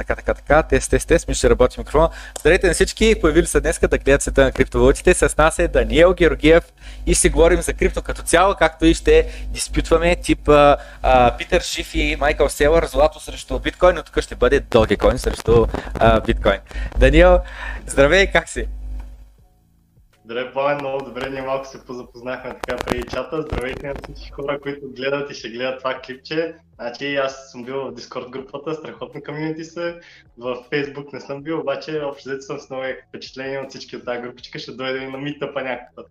така, така, така, тест, тест, тест, ми ще работи микрофона. Здравейте на всички, появили се днес да гледат света на криптовалутите. С нас е Даниел Георгиев и ще говорим за крипто като цяло, както и ще диспютваме тип а, Питър Шиф и Майкъл Селър, злато срещу биткоин, но тук ще бъде Dogecoin срещу а, биткоин. Даниел, здравей, как си? Здравей, Пламен, много добре, ние малко се позапознахме така преди чата. Здравейте на всички хора, които гледат и ще гледат това клипче. Значи аз съм бил в Discord групата, страхотно комьюнити са. В Facebook не съм бил, обаче общо взето съм с много впечатление от всички от тази групичка. Ще дойде и на митъпа някакъв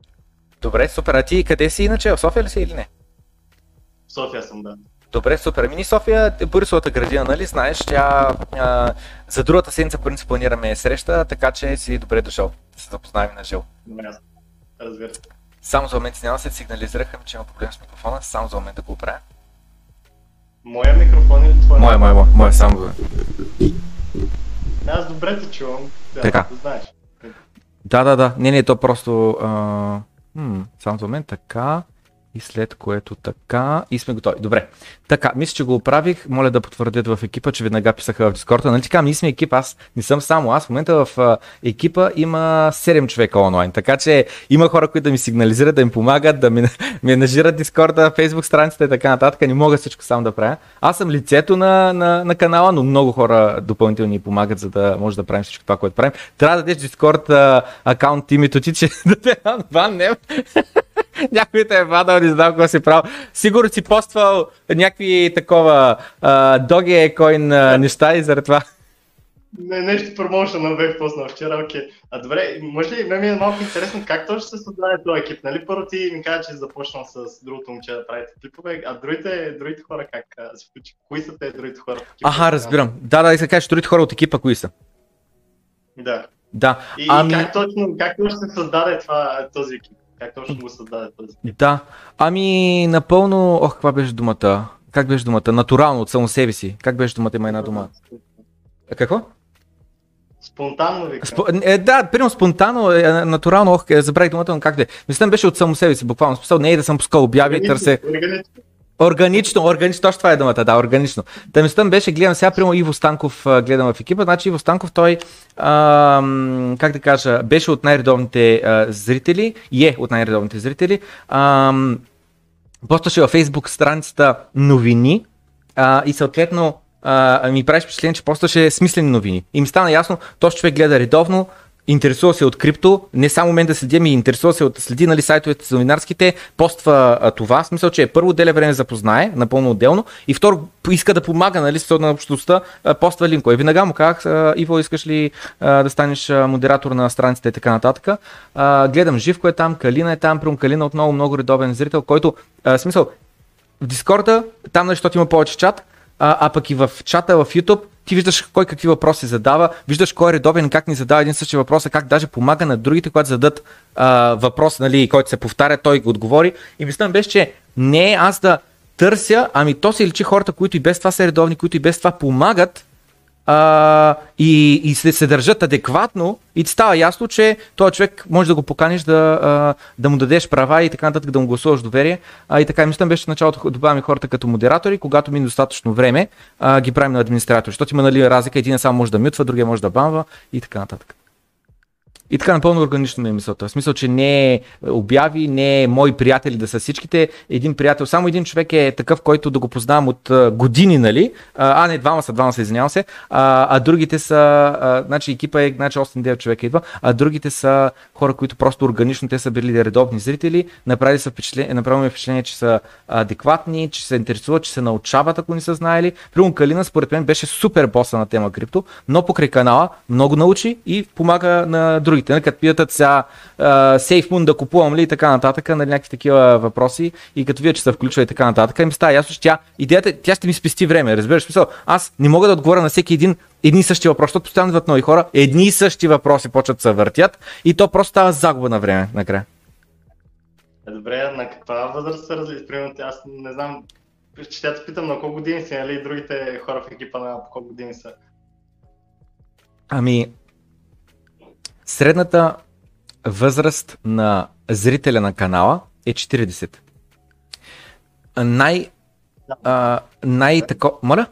Добре, супер. А ти къде си иначе? В София ли си или не? В София съм, да. Добре, супер. Мини София е Борисовата градина, нали? Знаеш, тя а, за другата седмица принцип планираме среща, така че си добре дошъл да се запознаем на жил. Разбира се. Само за момент няма се сигнализираха ми, че има проблем с микрофона, само за момент да го оправя. Моя микрофон или твоя? Моя, моя, моя, моя, само. Аз добре те чувам. Да, така. Да знаеш. Да, да, да. Не, не, то просто... А... Хм, само за момент, така и след което така и сме готови. Добре. Така, мисля, че го оправих. Моля да потвърдят в екипа, че веднага писаха в Дискорда. Нали така, ние сме екип, аз не съм само аз. В момента в екипа има 7 човека онлайн, така че има хора, които да ми сигнализират, да им помагат, да ми менажират Дискорда, Facebook страницата и така нататък. Не мога всичко сам да правя. Аз съм лицето на, на, на канала, но много хора допълнително ни помагат, за да може да правим всичко това, което правим. Трябва да дадеш Дискорд акаунт името ти, че да те баннем. Някой те е падал, не знам какво си правил. Сигурно си поствал някакви такова доги коин неща и заради това. Не, нещо промоушен на бех поснал вчера, окей. Okay. А добре, може ли, ме ми е малко интересно как точно се създаде този екип, нали? Първо ти ми каза, че започнал с другото момче да правите клипове, а другите, другите хора как се включи? Кои са те другите хора? Аха, разбирам. Да, да, и се кажеш, другите хора от екипа кои са? Да. Да. И, ами... как, точно, как точно се създаде това, този екип? Как точно го създаде този? Да, ами напълно, ох, каква беше думата? Как беше думата? Натурално, от само себе си. Как беше думата, има една дума? Какво? Спонтанно ви. Спо... Е, да, примерно спонтанно, е, натурално, ох, е, забравих думата, но как да е. Мисля, беше от само себе си, буквално. Смисъл, не е да съм пускал обяви, търсе. Органично, органично, точно това е думата, да, органично. Мисълта беше, гледам сега, примерно Иво Станков гледам в екипа, значи Иво Станков той, а, как да кажа, беше от най-редовните а, зрители, и е от най-редовните зрители, а, постваше във Facebook страницата новини а, и съответно а, ми правиш впечатление, че постваше смислени новини. И ми стана ясно, този човек гледа редовно, интересува се от крипто, не само мен да следи, ми интересува се от следи нали, сайтовете за новинарските, поства а, това. Смисъл, че е първо деля време запознае, напълно отделно, и второ иска да помага нали, на общността, а, поства линкове. Веднага му казах, Иво, искаш ли а, да станеш модератор на страницата и така нататък. А, гледам Живко е там, Калина е там, Прум Калина отново много редовен зрител, който, а, смисъл, в Дискорда, там нали, защото има повече чат, а, а пък и в чата в YouTube ти виждаш кой какви въпроси задава, виждаш кой е редовен, как ни задава един същи въпрос, а как даже помага на другите, когато зададат а, въпрос, нали, който се повтаря, той го отговори. И мислям беше, че не е аз да търся, ами то се личи хората, които и без това са редовни, които и без това помагат, а, и, и се, се държат адекватно и ти става ясно, че този човек може да го поканиш да, а, да му дадеш права и така нататък, да му гласуваш доверие. А, и така, мисля, беше в началото добавяме хората като модератори, когато мине достатъчно време, а, ги правим на администратори. Защото има нали, разлика, един само може да мютва, другия може да банва и така нататък. И така напълно органично ми е мисълта. В смисъл, че не е обяви, не е мои приятели да са всичките. Един приятел, само един човек е такъв, който да го познавам от години, нали? А, не, двама са, двама са, извинявам се. А, а другите са, а, значи екипа е, значи 8-9 човека идва, а другите са хора, които просто органично, те са били редовни зрители, направили са впечатление, направили впечатление, че са адекватни, че се интересуват, че се научават, ако не са знаели. Примерно Калина, според мен, беше супер боса на тема крипто, но покрай канала много научи и помага на други другите, нали, като питат сега SafeMoon да купувам ли и така нататък, нали, някакви такива въпроси и като вие, че се включва и така нататък, ми става ясно, че тя, идеята, тя ще ми спести време, разбираш смисъл. Аз не мога да отговоря на всеки един едни и същи въпроси, защото постоянно идват нови хора, едни и същи въпроси почват да се въртят и то просто става загуба на време накрая. Е, добре, на каква възраст се различи? Примерно, аз не знам, че тя те питам на колко години си, нали, и другите хора в екипа на колко години са. Ами, Средната възраст на зрителя на канала е 40. Най... А, най тако... Моля?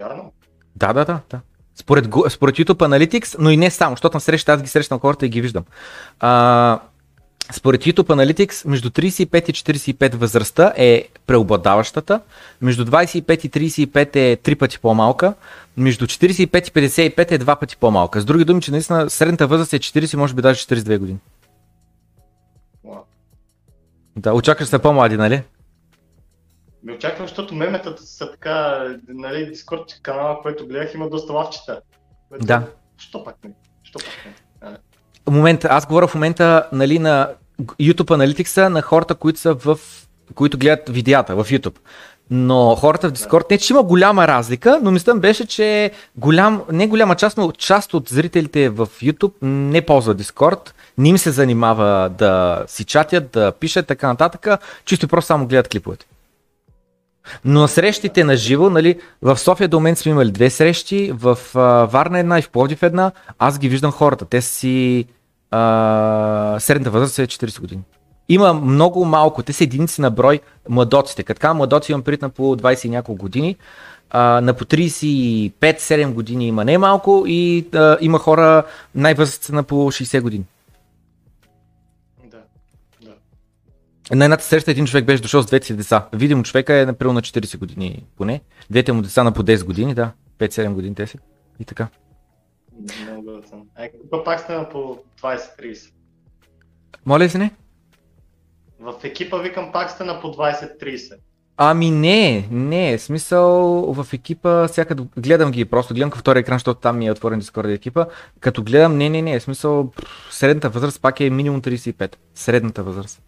Вярно? Да, да, да. да. Според, според YouTube Analytics, но и не само, защото на среща аз ги срещам хората и ги виждам. А, според YouTube Analytics, между 35 и 45 възрастта е преобладаващата, между 25 и 35 е 3 пъти по-малка, между 45 и 55 е 2 пъти по-малка. С други думи, че наистина средната възраст е 40, може би даже 42 години. Да, очакваш се по-млади, нали? Ме очаквам, защото меметата са така, нали, Дискорд канала, който гледах, има доста лавчета. Да. Що пак не? Що пак не? Момента, аз говоря в момента нали, на YouTube Analytics на хората, които са в които гледат видеята в YouTube. Но хората в Discord, не че има голяма разлика, но мислям беше, че голям, не голяма част, но част от зрителите в YouTube не ползват Discord, не им се занимава да си чатят, да пишат така нататък, чисто и просто само гледат клиповете. Но на срещите на живо, нали, в София до момент сме имали две срещи, в Варна една и в Пловдив една, аз ги виждам хората. Те си а, средната възраст е 40 години. Има много малко, те са единици на брой младоците. Като така младоци имам пред на по 20 и няколко години, а, на по 35-7 години има не малко и а, има хора най-възрастни на по 60 години. На едната среща един човек беше дошъл с двете си деца. Видимо човека е например на 40 години поне. Двете му деца на по 10 години, да. 5-7 години те си. И така. Много съм. Е, пак сте на по 20-30. Моля си не? В екипа викам пак сте на по 20-30. Ами не, не, смисъл в екипа, сега гледам ги, просто гледам към втория екран, защото там ми е отворен Discord екипа, като гледам, не, не, не, смисъл средната възраст пак е минимум 35, средната възраст.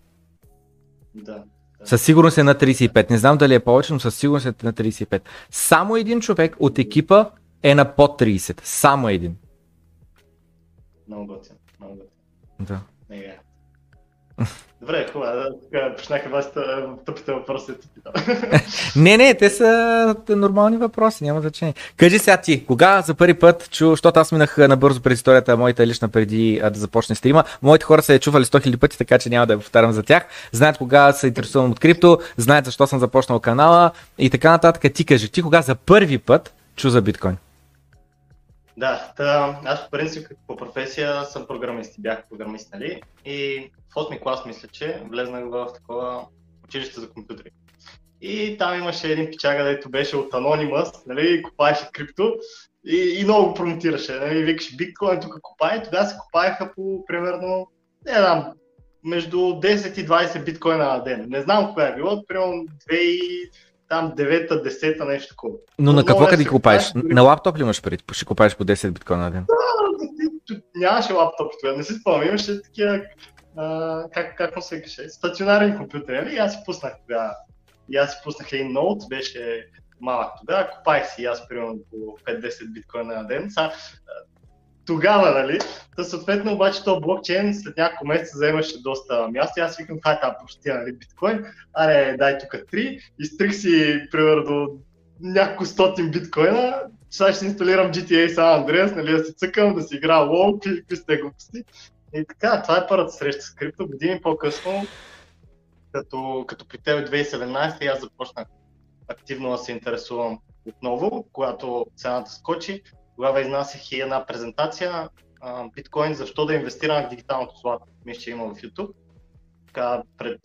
Да. Със сигурност е на 35. Не знам дали е повече, но със сигурност е на 35. Само един човек от екипа е на под 30. Само един. Много готин. Много готин. Да. Не, Добре, хубаво. Почнаха вас тъпите въпроси. не, не, те са нормални въпроси, няма значение. Кажи сега ти, кога за първи път чу, защото аз минах набързо през историята, моята лична преди да започне стрима. Моите хора са я чували 100 000 пъти, така че няма да я повтарям за тях. Знаят кога се интересувам от крипто, знаят защо съм започнал канала и така нататък. Ти кажи, ти кога за първи път чу за биткоин? Да, та, аз по принцип по професия съм програмист, бях програмист, нали? И в 8 клас мисля, че влезнах в такова училище за компютри. И там имаше един пичага, дето беше от Anonymous, нали, и купаеше крипто и, и много го промотираше, нали, викаше биткоин тук купае, тогава се купаеха по примерно, не знам, между 10 и 20 биткоина на ден. Не знам кога е било, примерно 2 там 9-та, 10-та, нещо такова. Но на какво къде купаеш? На лаптоп ли имаш преди? Ще купаеш по 10 биткоина на ден? Да, нямаше лаптоп тогава, не си спомням, имаше такива, а, как, как се каже, стационарен компютър, нали? И аз си пуснах тогава. И аз си пуснах един ноут, беше малък тогава, купаех си аз примерно по 5-10 биткоина на ден. Са, тогава, нали? Та съответно обаче то блокчейн след няколко месеца вземаше доста място аз викам, хай тази простия, нали, биткоин, аре, дай тук три, изтрих си, примерно, няколко стотин биткоина, сега ще инсталирам GTA San Andreas, нали, да си цъкам, да си играя WoW, какви сте глупости. И така, това е първата среща с крипто. Години по-късно, като, като при теб 2017 аз започнах активно да се интересувам отново, когато цената скочи тогава изнасях и една презентация, биткоин, защо да инвестирам в дигиталното злато. Мисля, че има в YouTube. Така пред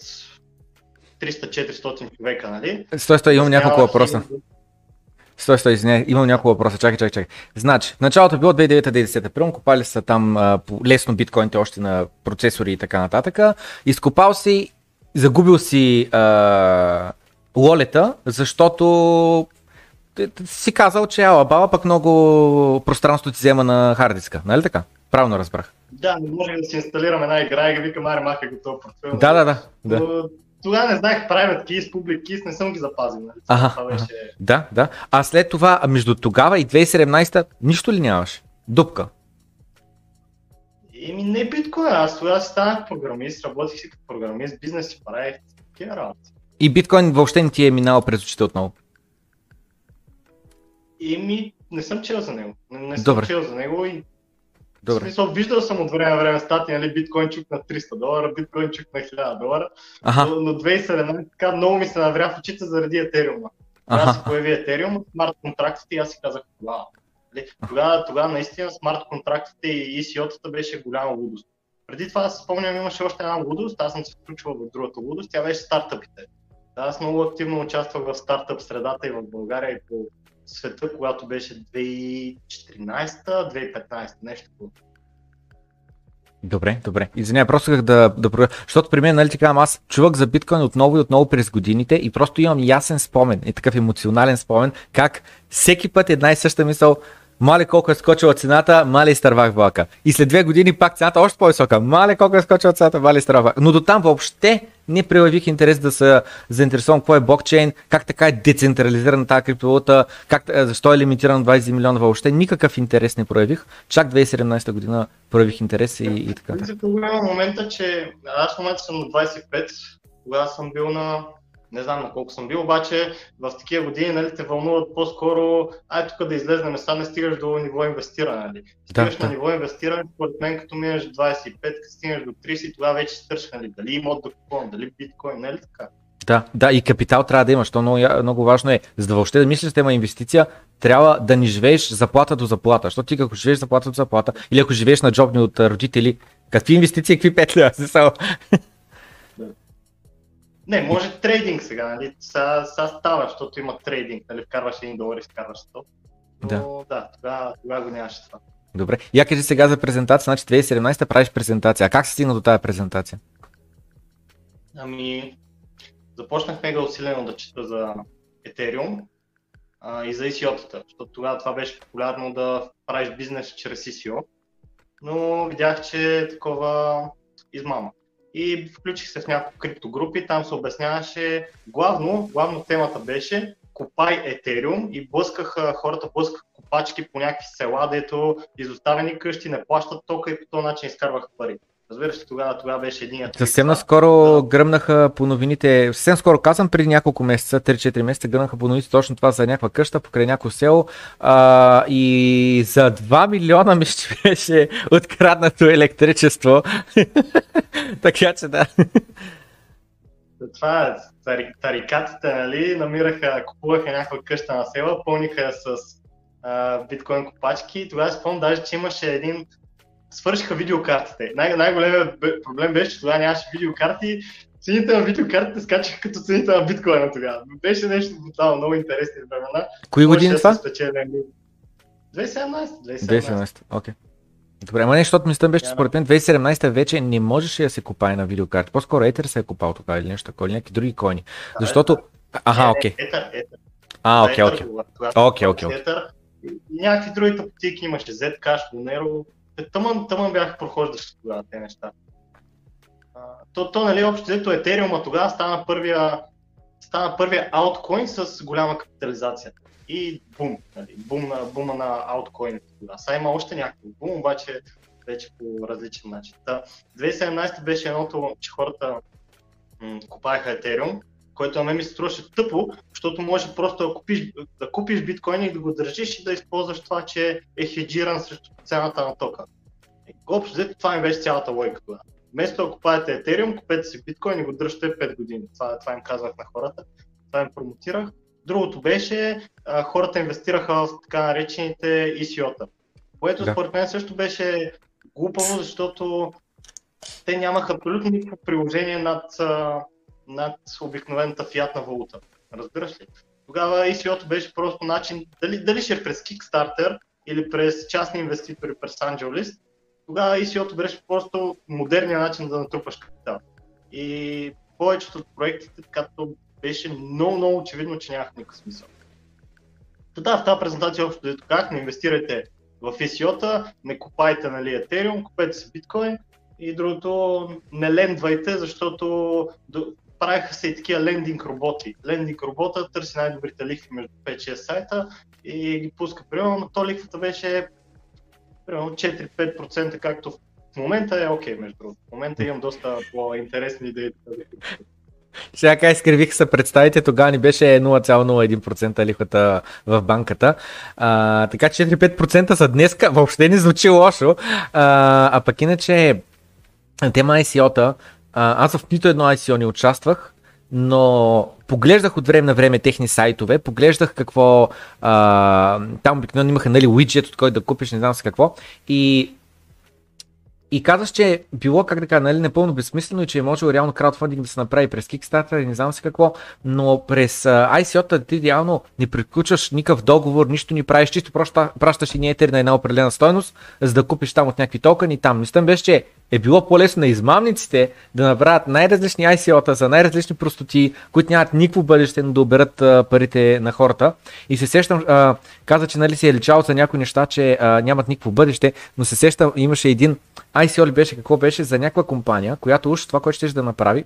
300-400 човека, нали? Стой, стой, имам няколко въпроса. Стой, стой, извиня, имам няколко въпроса. Чакай, чакай, чакай. Значи, в началото е било 2009-2010. Примерно купали са там а, лесно биткоините още на процесори и така нататък. Изкопал си, загубил си а, лолета, защото си казал, че Алабала пък много пространство ти взема на хардиска, нали така? Правилно разбрах. Да, не може да си инсталирам една игра и викам, аре, маха готов портфел. Да, да, да. да. Тогава не знаех private keys, public keys, не съм ги запазил. Нали? Ага, това беше... Да, да. А след това, между тогава и 2017 нищо ли нямаш? Дупка. Еми не биткоин, аз тогава станах програмист, работих си като програмист, бизнес си правих такива работи. И биткоин въобще не ти е минал през очите отново? Еми, не съм чел за него. Не, не съм Добре. чел за него и Добре. В смисъл, виждал съм от време на време статии, нали, биткоин чук на 300 долара, биткоин чук на 1000 долара, Аха. но, но 2017 така много ми се навря в очите заради етериума. Когато се появи Ethereum, смарт контрактите и аз си казах, вау. Нали, тогава, тогава наистина смарт контрактите и ECO-тата беше голяма лудост. Преди това, аз спомням, имаше още една лудост, аз съм се включвал в другата лудост, тя беше стартъпите. Аз много активно участвах в стартъп средата и в България и по света, когато беше 2014-2015, нещо такова. Добре, добре. Извинявай, просто исках да, да проверя. Защото при мен, нали казвам, аз чувах за биткоин отново и отново през годините и просто имам ясен спомен и такъв емоционален спомен, как всеки път една и съща мисъл, Мале колко е скочила цената, мале изтървах влака. И след две години пак цената още по-висока. Мале колко е скочила цената, мале изтървах. Но до там въобще не проявих интерес да се заинтересувам какво е блокчейн, как така е децентрализирана тази криптовалута, как, защо е лимитиран 20 милиона въобще. Никакъв интерес не проявих. Чак 2017 година проявих интерес и, и така. В момента, че аз в момента съм на 25, тогава съм бил на не знам на колко съм бил, обаче в такива години нали, те вълнуват по-скоро, ай тук да излезнем, сега не стигаш до ниво инвестиране. Нали. Стигаш да, на ниво инвестиране, според мен като минеш 25, като стигнеш до 30, тогава вече се търси, нали, дали имот да купувам, дали биткоин, нали така. Да, да, и капитал трябва да имаш. То много, много важно е, за да въобще да мислиш да има инвестиция, трябва да не живееш заплата до заплата. Защото ти ако живееш заплата до заплата, или ако живееш на джобни от родители, какви инвестиции, какви петли? Не, може трейдинг сега, нали? Сега, сега става, защото има трейдинг, нали? Вкарваш 1 долар и вкарваш 100. Но да, да тогава, тогава го нямаше това. Добре. Я кажи сега за презентация, значи 2017 правиш презентация. А как се стигна до тази презентация? Ами, започнах мега усилено да чета за Ethereum а, и за ICO-тата, защото тогава това беше популярно да правиш бизнес чрез ICO, но видях, че е такова измама и включих се в няколко криптогрупи, там се обясняваше, главно, главно темата беше купай Етериум и блъскаха, хората блъскаха копачки по някакви села, дето изоставени къщи, не плащат тока и по този начин изкарваха пари. Разбираш тогава, тогава беше един Съвсем наскоро да. гръмнаха по новините, съвсем скоро казвам, преди няколко месеца, 3-4 месеца гръмнаха по новините точно това за някаква къща покрай някакво село а, и за 2 милиона ми ще беше откраднато електричество. така че да. Това е, тарикатите, нали, намираха, купуваха някаква къща на села, пълниха с а, биткоин копачки и тогава спомням даже, че имаше един свършиха видеокартите. Най- най-големият проблем беше, че тогава нямаше видеокарти. Цените на видеокартите скачаха като цените на биткоина тогава. Беше нещо брутално, много интересни времена. Кои години това? 2017. 2017. Окей. Okay. Добре, ама нещо, защото мисля беше, че според мен 2017 вече не можеше да се купае на видеокарти. По-скоро Етер се е купал тогава или нещо такова, или някакви други коини. Защото... Аха, окей. Етер, Етер. А, окей, окей. Окей, окей. Някакви други тъпотики имаше, Zcash, Monero, тъмън, тъмън бяха прохождащи тогава тези неща. то, то, нали, общо взето Ethereum тогава стана първия, стана първия ауткоин с голяма капитализация. И бум, нали, бум на, бума на ауткоините тогава. Сега има още някакво бум, обаче вече по различен начин. Та, 2017 беше едното, че хората м- купаеха Ethereum, което на мен ми се струваше тъпо, защото може просто да купиш, да купиш биткоин и да го държиш и да използваш това, че е хеджиран срещу цената на тока. Общо взето това ми беше цялата логика тогава. Вместо да купаете Ethereum, купете си биткоин и го дръжте 5 години. Това, това им казвах на хората, това им промотирах. Другото беше, а, хората инвестираха в така наречените ECO-та, което да. според мен също беше глупаво, защото те нямаха абсолютно никакво приложение над, над обикновената фиатна валута. Разбираш ли? Тогава ECO-то беше просто начин, дали, дали ще е през Kickstarter или през частни инвеститори, през AngelList, тогава ECO-то беше просто модерният начин да натрупаш капитал. И повечето от проектите, като беше много, много очевидно, че нямах никакъв смисъл. Тогава в тази презентация общо дето как не инвестирайте в ECO-та, не купайте нали, Ethereum, купете си биткоин и другото не лендвайте, защото правиха се и такива лендинг роботи. Лендинг робота търси най-добрите лихви между 5-6 сайта и ги пуска. Примерно, но то лихвата беше примерно 4-5%, както в момента е окей, okay, между другото. В момента имам доста по-интересни идеи. Сега как изкривих се представите, тогава ни беше 0,01% лихвата в банката. А, така 4-5% са днеска, въобще не звучи лошо. А, а пък иначе тема ICO-та, аз в нито едно ICO не участвах, но поглеждах от време на време техни сайтове, поглеждах какво, а, там обикновено имаха нали, уиджет, от който да купиш, не знам с какво. И и казваш, че било, как да кажа, нали, непълно безсмислено и че е можело реално краудфандинг да се направи през Kickstarter и не знам си какво, но през ICO-та ти реално не приключваш никакъв договор, нищо не правиш, чисто просто пращаш и етер на една определена стойност, за да купиш там от някакви токени там. Мислям беше, че е било по-лесно на измамниците да направят най-различни ICO-та за най-различни простоти, които нямат никакво бъдеще, но да оберат парите на хората. И се сещам, а, каза, че нали си е личал за някои неща, че а, нямат никакво бъдеще, но се сещам, имаше един ICO ли беше, какво беше за някаква компания, която уж това, което ще да направи,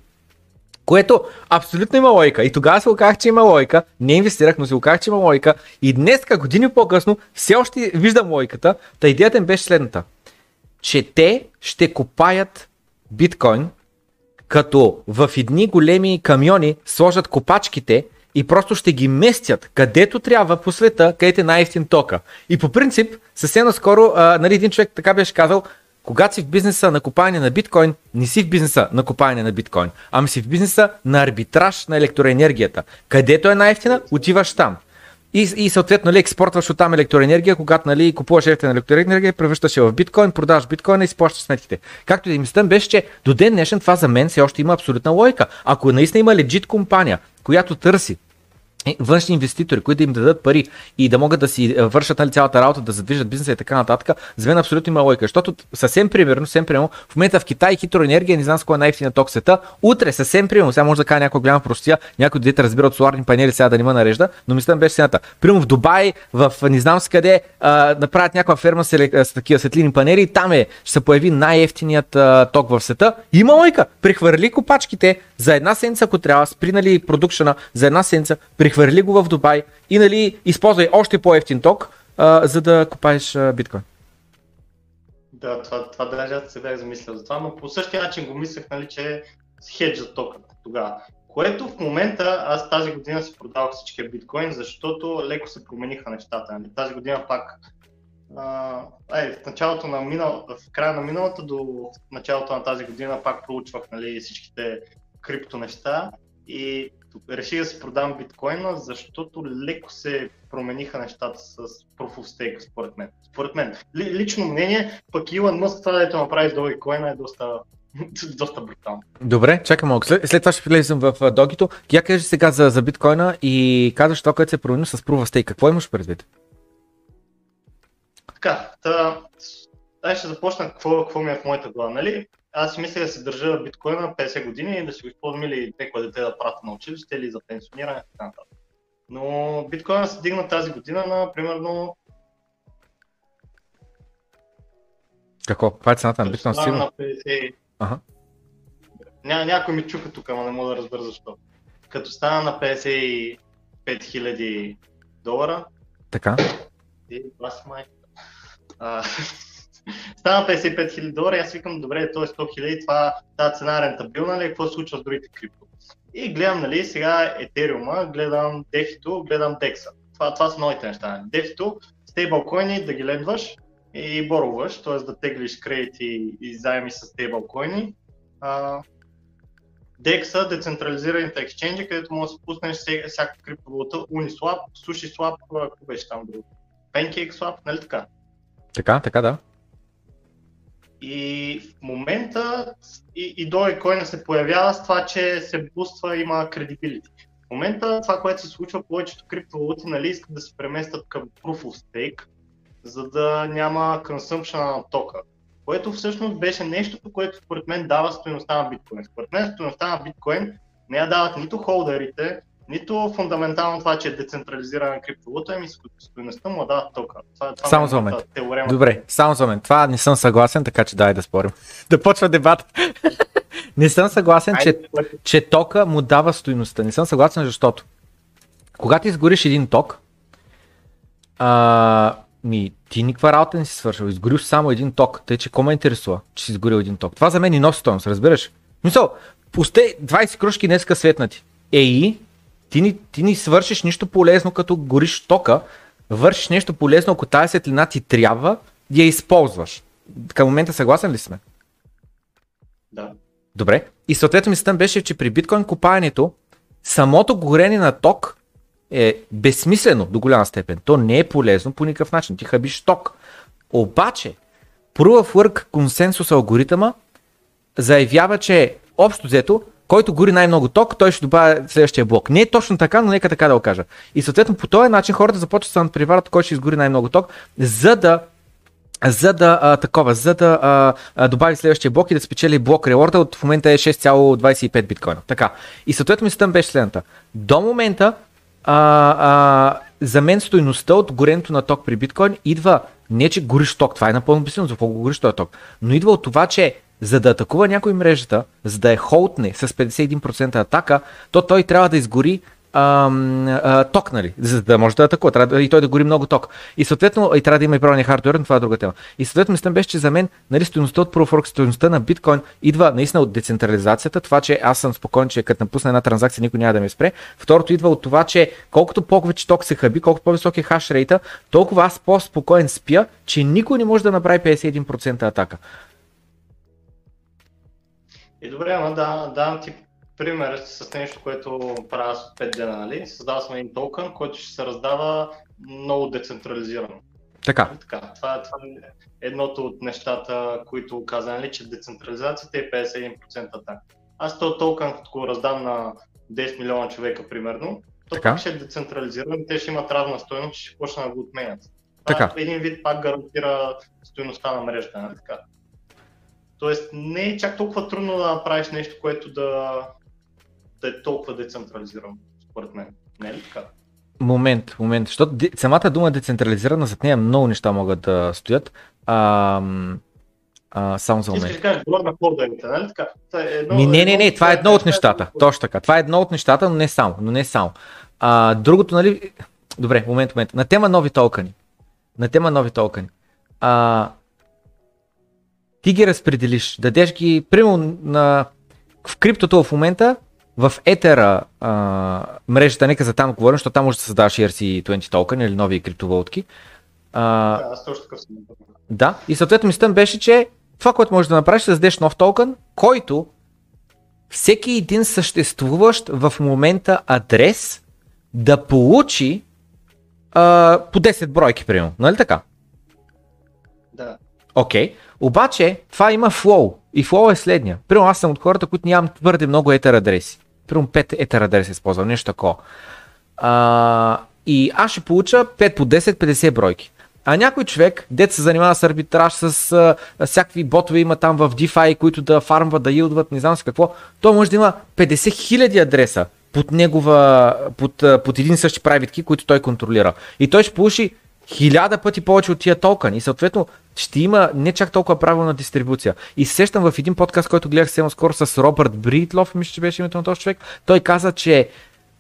което абсолютно има лойка. И тогава се оказах, че има лойка. Не инвестирах, но се оказах, че има лойка. И днес, години по-късно, все още виждам лойката. Та идеята им беше следната че те ще копаят биткоин, като в едни големи камиони сложат копачките и просто ще ги местят където трябва по света, където е най-ефтин тока. И по принцип, съвсем наскоро, а, нали, един човек така беше казал, когато си в бизнеса на купаене на биткоин, не си в бизнеса на купаене на биткоин, ами си в бизнеса на арбитраж на електроенергията. Където е най-ефтина, отиваш там. И, и съответно нали, експортваш от там електроенергия, когато нали, купуваш ефтина електроенергия, превръщаш я в биткоин, продаваш биткоин и си плащаш сметките. Както и мислям беше, че до ден днешен това за мен все още има абсолютна логика. Ако наистина има легит компания, която търси външни инвеститори, които да им дадат пари и да могат да си е, вършат нали, цялата работа, да задвижат бизнеса и така нататък, за мен абсолютно има лойка. Защото съвсем примерно, съвсем примерно, в момента в Китай хидроенергия, не знам с кой е най-ефтина ток света, утре съвсем примерно, сега може да кажа някой голяма простия, някой дете разбира от соларни панели, сега да не ме нарежда, но мисля беше сената. Примерно в Дубай, в не знам с къде, а, направят някаква ферма с, с такива светлини панели и там е, ще се появи най-ефтиният а, ток в света. Има лойка. Прехвърли копачките за една седмица, ако трябва, спри нали, продукшена за една седмица, прехвърли го в Дубай и нали, използвай още по-ефтин ток, а, за да купаеш а, биткоин. Да, това, това даже аз се бях замислял за това, но по същия начин го мислех, нали, че хеджа тока тогава. Което в момента аз тази година си продавах всичкия биткоин, защото леко се промениха нещата. Нали? Тази година пак а, ай, в началото на минал, в края на миналата до началото на тази година пак проучвах нали, всичките крипто неща и реших да си продам биткоина, защото леко се промениха нещата с Proof of Stake, според мен. Според мен. Лично мнение, пък Илон Мъск това, дето направи с Dogecoin е доста доста брутално. Добре, чакай малко. След, след това ще влезем в догито. Я кажи сега за, за биткоина и казваш това, което се промени с Proof of Stake. Какво имаш предвид? Така, та, аз ще започна какво, какво ми е в моята глава. Нали? Аз мисля да се държа биткоина 50 години и да си го използвам или някое дете да прата на училище или за пенсиониране и така нататък. Но биткоина се дигна тази година на примерно Какво? Това е цената на сигурно? На 50... Ага. Ня, някой ми чука тук, ама не мога да разбера защо. Като стана на 55 000 долара. Така. И майка. Стана 55 000 долара и аз викам, добре, то е 100 000, това, тази цена е рентабилна ли, какво се случва с другите крипто? И гледам, нали, сега Етериума, гледам Дефито, гледам Декса. Това, това са новите неща. Дефито, стейблкоини да ги лендваш и бороваш, т.е. да теглиш кредити и заеми с стейблкоини. Декса, децентрализираните ексченджи, където можеш да си пуснеш всяка криптовалута, Uniswap, SushiSwap, какво беше там друго? PancakeSwap, нали така? Така, така, да. И в момента и, и Dogecoin се появява с това, че се буства, има кредибилити. В момента това, което се случва, повечето криптовалути нали, искат да се преместят към Proof of Stake, за да няма consumption на тока. Което всъщност беше нещо, което според мен дава стоеността на биткоин. Според мен стоеността на биткоин не я дават нито холдерите, нито фундаментално това, че е децентрализирана криптовалута, ами стоеността му дава тока. Това, това само за момент. Теорема. Добре, само за момент. Това не съм съгласен, така че дай да спорим. да почва дебат. не съм съгласен, че, че тока му дава стоеността. Не съм съгласен, защото когато изгориш един ток, а, ми, ти никаква работа не си свършил. Изгорил само един ток, тъй че ме интересува, че си изгорил един ток. Това за мен и носи стоеност, разбираш? Мисъл, пусте 20 кружки днеска светнати. Ей, ти ни, ти ни свършиш нищо полезно, като гориш тока, вършиш нещо полезно, ако тази светлина ти трябва, я използваш. Към момента съгласен ли сме? Да. Добре. И съответно мислята беше, че при биткоин копаенето самото горене на ток е безсмислено до голяма степен. То не е полезно по никакъв начин. Ти хабиш ток. Обаче, Proof of Work консенсус алгоритъма заявява, че общо взето, който гори най-много ток, той ще добавя следващия блок. Не е точно така, но нека така да го кажа. И съответно по този начин хората започват да се преварат, кой ще изгори най-много ток, за да за да а, такова, за да а, а, добави следващия блок и да спечели блок реорда, от в момента е 6,25 биткоина. Така. И съответно мисълта беше следната. До момента а, а, за мен стоеността от горенето на ток при биткоин идва не, че гориш ток, това е напълно обяснено, за какво гориш този ток, но идва от това, че за да атакува някой мрежата, за да е холтне с 51% атака, то той трябва да изгори а, а, ток, нали, за да може да атакува, трябва и той да гори много ток. И съответно, и трябва да има и правилния хардвер, но това е друга тема. И съответно, мислям беше, че за мен, нали, стоеността от Proof стоеността на биткоин идва наистина от децентрализацията, това, че аз съм спокоен, че като напусна една транзакция, никой няма да ме спре. Второто идва от това, че колкото повече ток се хаби, колкото по-висок е хаш рейта, толкова аз по-спокоен спя, че никой не може да направи 51% атака. И добре, ама да, давам ти пример с нещо, което правя с 5 дена, нали? Създава съм един токен, който ще се раздава много децентрализирано. Така. така. Това, това е едното от нещата, които каза, нали, че децентрализацията е 51% така. Аз този токен, като го раздам на 10 милиона човека, примерно, то така. ще е децентрализирано и те ще имат равна стоеност, че ще почнат да го отменят. Така. един вид пак гарантира стоеността на мрежата, нали така. Тоест не е чак толкова трудно да направиш нещо, което да, да е толкова децентрализирано, според мен. Не е ли така? Момент, момент. Защото самата дума децентрализирана, зад нея много неща могат да стоят. А, а, само за момент. Искаш да кажеш на ходовете, нали така? Е едно, Ми, не, не, не, това е едно от нещата. Точно така. Това е едно от нещата, но не само. Но не само. А, другото, нали... Добре, момент, момент. На тема нови токени. На тема нови токени. А, ти ги разпределиш, дадеш ги, примерно на, в криптото в момента, в етера а, мрежата, нека за там говорим, защото там може да създаваш ERC20 токен или нови криптовалутки. А, да, аз точно така съм. Да, и съответно мислята беше, че това, което можеш да направиш, е да създадеш нов токен, който всеки един съществуващ в момента адрес да получи а, по 10 бройки, примерно. Нали така? Окей. Okay. Обаче, това има флоу. И флоу е следния. Примерно аз съм от хората, които нямам твърде много етер адреси. Примерно 5 етер адреси използвам, нещо такова. И аз ще получа 5 по 10, 50 бройки. А някой човек, дет се занимава с арбитраж, с а, всякакви ботове има там в DeFi, които да фармват, да илдват, не знам с какво, той може да има 50 000 адреса под негова, под, под един същи правитки, които той контролира. И той ще получи хиляда пъти повече от тия токени и съответно ще има не чак толкова правилна дистрибуция. И сещам в един подкаст, който гледах съвсем скоро с Робърт Бритлов, мисля, че беше името на този човек, той каза, че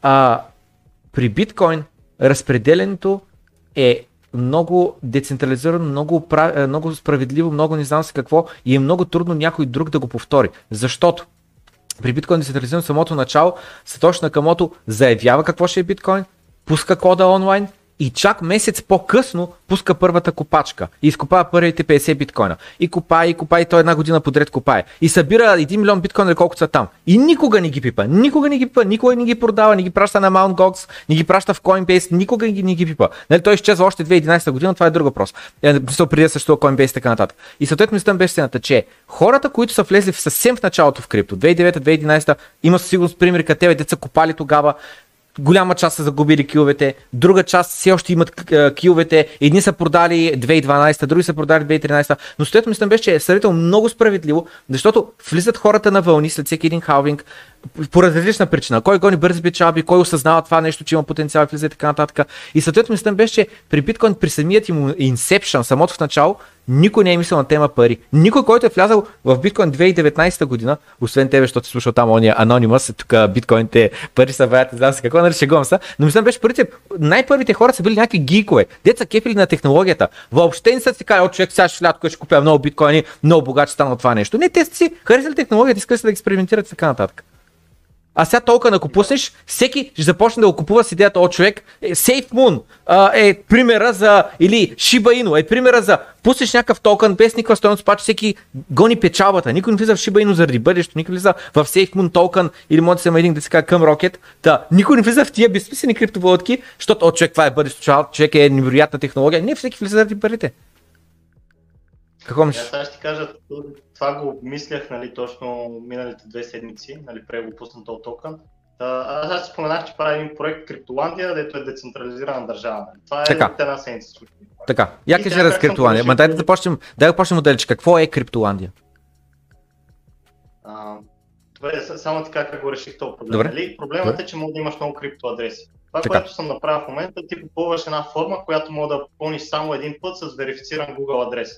а, при биткоин разпределенето е много децентрализирано, много, много справедливо, много не знам се какво и е много трудно някой друг да го повтори. Защото при биткоин децентрализирано самото начало, Сатоши Накамото заявява какво ще е биткоин, пуска кода онлайн, и чак месец по-късно пуска първата копачка и изкопава първите 50 биткоина. И копае, и копае, и той една година подред копае. И събира 1 милион биткоина, колкото са там. И никога не ги пипа, никога не ги пипа, никога не ги продава, не ги праща на Mount Gox, не ги праща в Coinbase, никога не ги, не ги пипа. Нали, той изчезва още 2011 година, това е друг въпрос. Е, преди да съществува Coinbase и така нататък. И съответно мислям беше стената, че хората, които са влезли съвсем в началото в крипто, 2009-2011, има със сигурност примери, къде те деца копали тогава, голяма част са загубили киловете, друга част все още имат киловете, едни са продали 2012, други са продали 2013, но стоето мислям беше, че е сравнително много справедливо, защото влизат хората на вълни след всеки един халвинг, по различна причина. Кой гони бързи печалби, кой осъзнава това нещо, че има потенциал, влиза и така нататък. И съответно мислям беше, че при биткоин при самият им инсепшън, самото в начало, никой не е мислил на тема пари. Никой, който е влязал в биткоин 2019 година, освен тебе, защото си слушал там ония анонимус, тук биткоините пари са ваят, не знам се какво, нали шегувам са, но мислям беше първите, най-първите хора са били някакви гикове, деца кефили на технологията. Въобще не са си казали, човек сега ще лято, ще купя много биткоини, много богат ще стана това нещо. Не, те си харесали технологията, искали да експериментират и така нататък. А сега толкова ако пуснеш, всеки ще започне да го купува с идеята от човек. Е, Safe Moon а, е примера за, или Shiba Inu е примера за, пуснеш някакъв токен без никаква стоеност, обаче всеки гони печалбата. Никой не влиза в Shiba Inu заради бъдещето, никой не влиза в Safe Moon токен или може да се един да се казва към Rocket. Да, никой не влиза в тия безсмислени криптовалутки, защото от човек това е бъдещето, човек е невероятна технология. Не, всеки влиза заради парите. Какво мислиш? Аз ще ти кажа, това го мислях нали, точно миналите две седмици, нали, преди го пусна този токен. Аз, аз споменах, че правя един проект Криптоландия, дето е децентрализирана държава. Нали. Това е така. една седмица. Така, я кажи за Криптоландия. Ма дай да започнем, дай да почнем моделче. Какво е Криптоландия? А, това е само така как го реших този проблем. Добре. Нали? Проблемът Добре. е, че може да имаш много криптоадреси. Това, Така. което съм направил в момента, ти попълваш една форма, която може да попълниш само един път с верифициран Google адрес.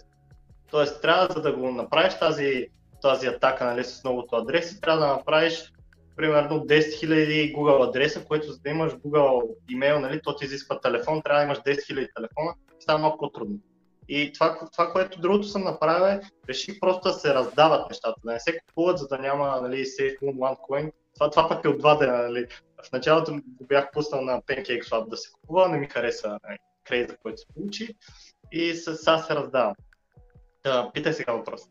Тоест, трябва за да го направиш тази, тази атака нали, с многото адреси, трябва да направиш примерно 10 000 Google адреса, което за да имаш Google имейл, нали, то ти изисква телефон, трябва да имаш 10 000 телефона, става много по-трудно. И това, това, което другото съм направил е, реших просто да се раздават нещата, да не се купуват, за да няма нали, Safe Moon OneCoin. Това, това пък е от два дена. Нали. В началото го бях пуснал на PancakeSwap да се купува, не ми хареса нали, крейза, който се получи и сега се раздавам. Да, питай сега въпрос.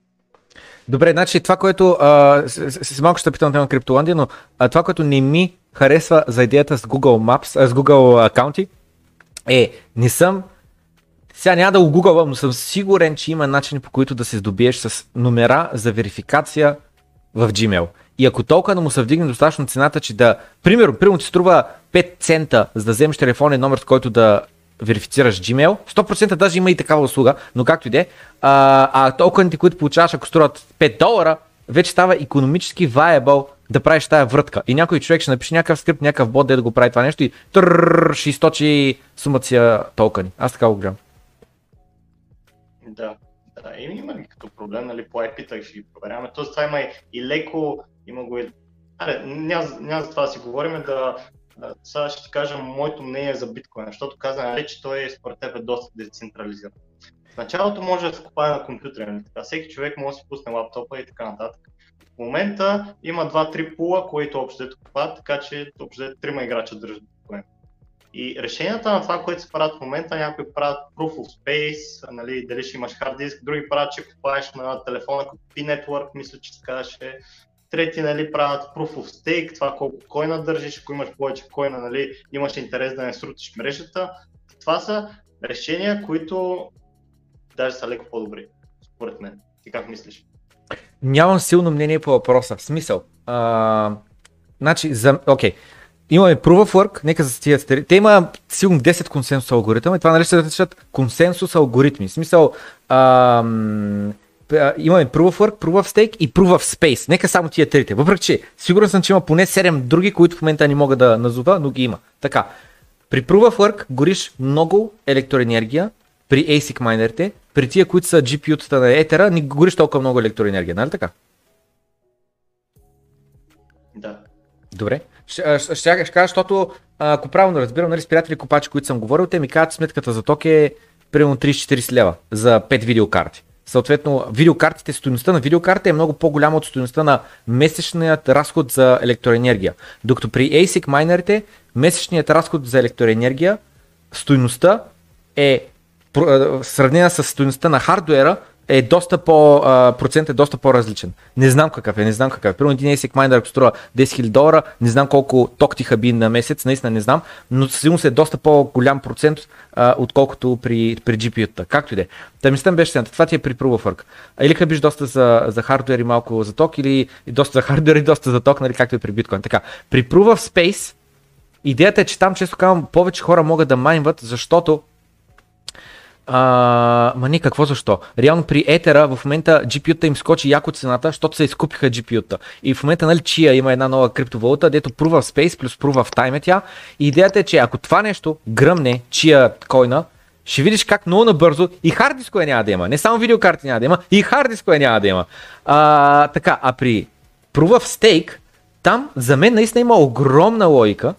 Добре, значи това, което. А, с, с, малко ще питам тема Криптоландия, но а, това, което не ми харесва за идеята с Google Maps, а, с Google акаунти, е, не съм. Сега няма да го гугълвам, но съм сигурен, че има начини по които да се здобиеш с номера за верификация в Gmail. И ако толкова да му се вдигне достатъчно цената, че да, примерно, примерно ти струва 5 цента, за да вземеш телефонен номер, с който да верифицираш Gmail, 100% даже има и такава услуга, но както и де, а, а токените, които получаваш, ако струват 5 долара, вече става економически viable да правиш тая врътка. И някой човек ще напише някакъв скрипт, някакъв бот, да го прави това нещо и трррр, ще източи сумата а, токени. Аз така го гледам. Да, да. И има ли като проблем, нали, по IP-та ще ги проверяваме. Тоест това има и, и леко, има го и... Аре, няма, няма за това да си говорим, да... Сега ще ти кажа моето мнение за биткоин, защото каза, нали, че той е, според теб е доста децентрализиран. В началото може да се купае на компютъра, нали така. Всеки човек може да си пусне лаптопа и така нататък. В момента има 2-3 пула, които общо купуват, така че общо взето трима играча държат биткоин. И решенията на това, което се правят в момента, някои правят Proof of Space, нали, дали ще имаш хард диск, други правят, че купаеш на телефона като P-Network, мисля, че се казваше. Трети нали, правят Proof of Stake, това колко койна държиш, ако имаш повече койна, нали, имаш интерес да не срутиш мрежата. Това са решения, които даже са леко по-добри, според мен. Ти как мислиш? Нямам силно мнение по въпроса. В смисъл. А, значи, за... Окей. Имаме Proof of Work, нека за тия стари. Те има сигурно 10 консенсус алгоритъма и това нали наричат консенсус алгоритми. В смисъл, ам, имаме Proof of Work, Proof of Stake и Proof of Space. Нека само тия трите. Въпреки, че сигурен съм, че има поне 7 други, които в момента не мога да назова, но ги има. Така. При Proof of Work гориш много електроенергия, при ASIC майнерите, при тия, които са GPU-тата на етера, не гориш толкова много електроенергия, нали така? Да. Добре. Ще, ще, ще, кажа, защото ако правилно разбирам, нали, с приятели копачи, които съм говорил, те ми казват, сметката за ток е примерно 30-40 лева за 5 видеокарти. Съответно, видеокартите, стоеността на видеокарта е много по-голяма от стоеността на месечният разход за електроенергия. Докато при ASIC майнерите, месечният разход за електроенергия, стоеността е сравнена с стоеността на хардуера, е доста по, а, процент е доста по-различен. Не знам какъв е, не знам какъв е. Примерно един ASIC miner, ако струва 10 000 долара, не знам колко ток ти хаби на месец, наистина не знам, но със сигурност е доста по-голям процент, а, отколкото при, при GPU-та. Както и да е. Та мислям беше следната. Това ти е при Work. А или хабиш доста за, за хардуер и малко за ток, или доста за хардуер и доста за ток, нали, както и при биткоин. Така. При Proof of Space, идеята е, че там често казвам, повече хора могат да майнват, защото а, ма не, какво защо? Реално при Етера в момента GPU-та им скочи яко цената, защото се изкупиха GPU-та. И в момента, нали, Chia има една нова криптовалута, дето Proof of Space плюс Proof of Time е тя. И идеята е, че ако това нещо гръмне Chia койна, ще видиш как много набързо и хард дискове няма да има. Не само видеокарти няма да има, и хард дискове няма да има. А, така, а при Proof of Stake, там за мен наистина има огромна логика,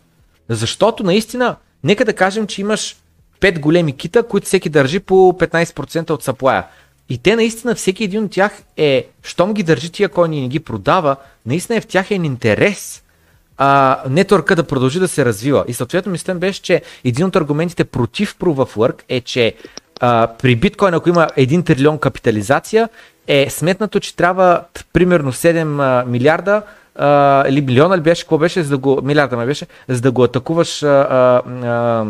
защото наистина, нека да кажем, че имаш 5 големи кита, които всеки държи по 15% от саплая. И те наистина, всеки един от тях е, щом ги държи тия коини и не ги продава, наистина е в тях е интерес а, нетворка да продължи да се развива. И съответно мислям беше, че един от аргументите против Proof of Work е, че а, при биткоин, ако има 1 трилион капитализация, е сметнато, че трябва примерно 7 а, милиарда а, или милиона ли беше, какво беше, за да го, милиарда ме беше, за да го атакуваш а, а,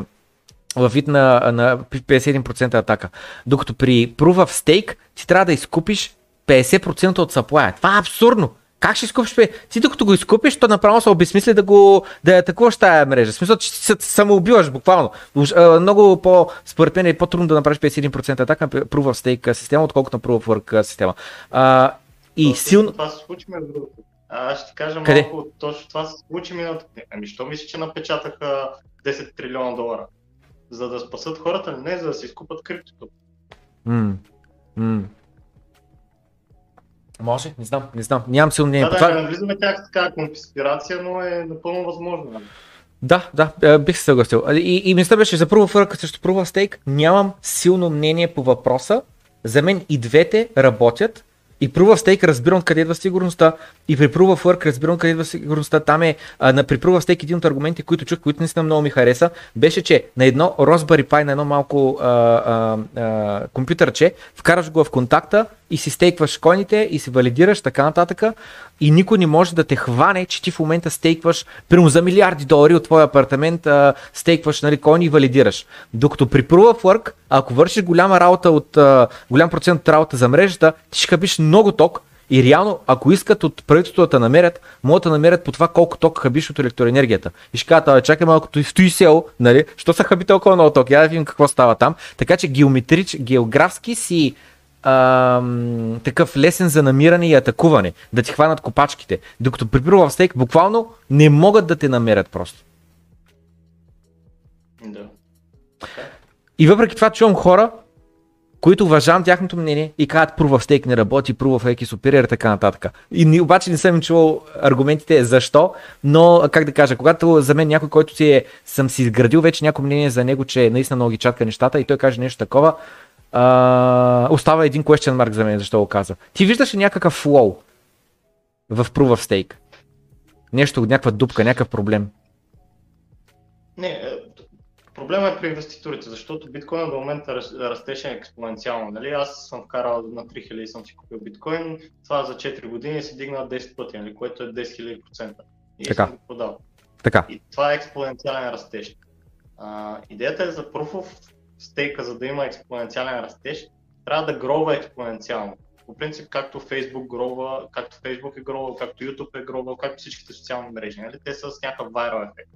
а, в вид на, на 51% атака. Докато при Proof of Stake ти трябва да изкупиш 50% от supply. Това е абсурдно. Как ще изкупиш? Ти докато го изкупиш, то направо се обесмисли да го да атакуваш тая мрежа. В смисъл, че се самоубиваш буквално. Много по, според мен е по-трудно да направиш 51% атака на Proof of Stake система, отколкото на Proof of Work система. А, и то, силно... Това се случи между другото. Аз ще ти кажа Къде? малко точно това се случи миналата. Ами, що мислиш, че напечатаха 10 трилиона долара? За да спасат хората, не за да си изкупат криптото. Mm. Mm. Може, не знам, не знам. Нямам силно мнение. Да, да, това... не влизаме тях така конспирация, но е напълно възможно. Нали? Да, да, е, бих се съгласил. И, и мисля беше за първа фърка срещу първа стейк. Нямам силно мнение по въпроса. За мен и двете работят. И Proof of Stake разбирам къде идва сигурността и при Proof of Work разбирам къде идва сигурността. Там е а, на при Proof of Stake един от аргументите, които чух, които наистина много ми хареса, беше, че на едно Raspberry Pi, на едно малко а, а, а, компютърче, вкараш го в контакта и си стейкваш коините и си валидираш така нататък и никой не може да те хване, че ти в момента стейкваш примерно за милиарди долари от твоя апартамент, а, стейкваш нали, коини и валидираш. Докато при Proof of Work, ако вършиш голяма работа от, а, голям процент от работа за мрежата, ти ще хабиш много ток, и реално, ако искат от правителството да намерят, могат да намерят по това колко ток хабиш от електроенергията. И ще кажат, чакай малко, той стои село, нали? Що са хаби толкова много ток? Я да видим какво става там. Така че геометрич, географски си ам, такъв лесен за намиране и атакуване, да ти хванат копачките. Докато при в стейк буквално не могат да те намерят просто. Да. И въпреки това чувам хора, които уважавам тяхното мнение и казват Proof of Stake не работи, Proof of Stake е и така нататък. И ни, обаче не съм чувал аргументите защо, но как да кажа, когато за мен някой, който си е, съм си изградил вече някакво мнение за него, че наистина много ги чатка нещата и той каже нещо такова, а, остава един question mark за мен, защо го каза. Ти виждаш ли някакъв flow в Proof of Stake? Нещо, някаква дупка, някакъв проблем? Не, е, проблема е при инвеститорите, защото биткоин до момента растеше експоненциално. Нали? Аз съм вкарал на 3000 и съм си купил биткоин, това за 4 години се дигна 10 пъти, нали? което е 10 000%. И така. съм го продал. Така. И това е експоненциален растеж. А, идеята е за Proof of стейка, за да има експоненциален растеж, трябва да грова експоненциално. По принцип, както Facebook грова, както Facebook е грова, както YouTube е грова, както всичките социални мрежи. Нали? Те са с някакъв viral ефект.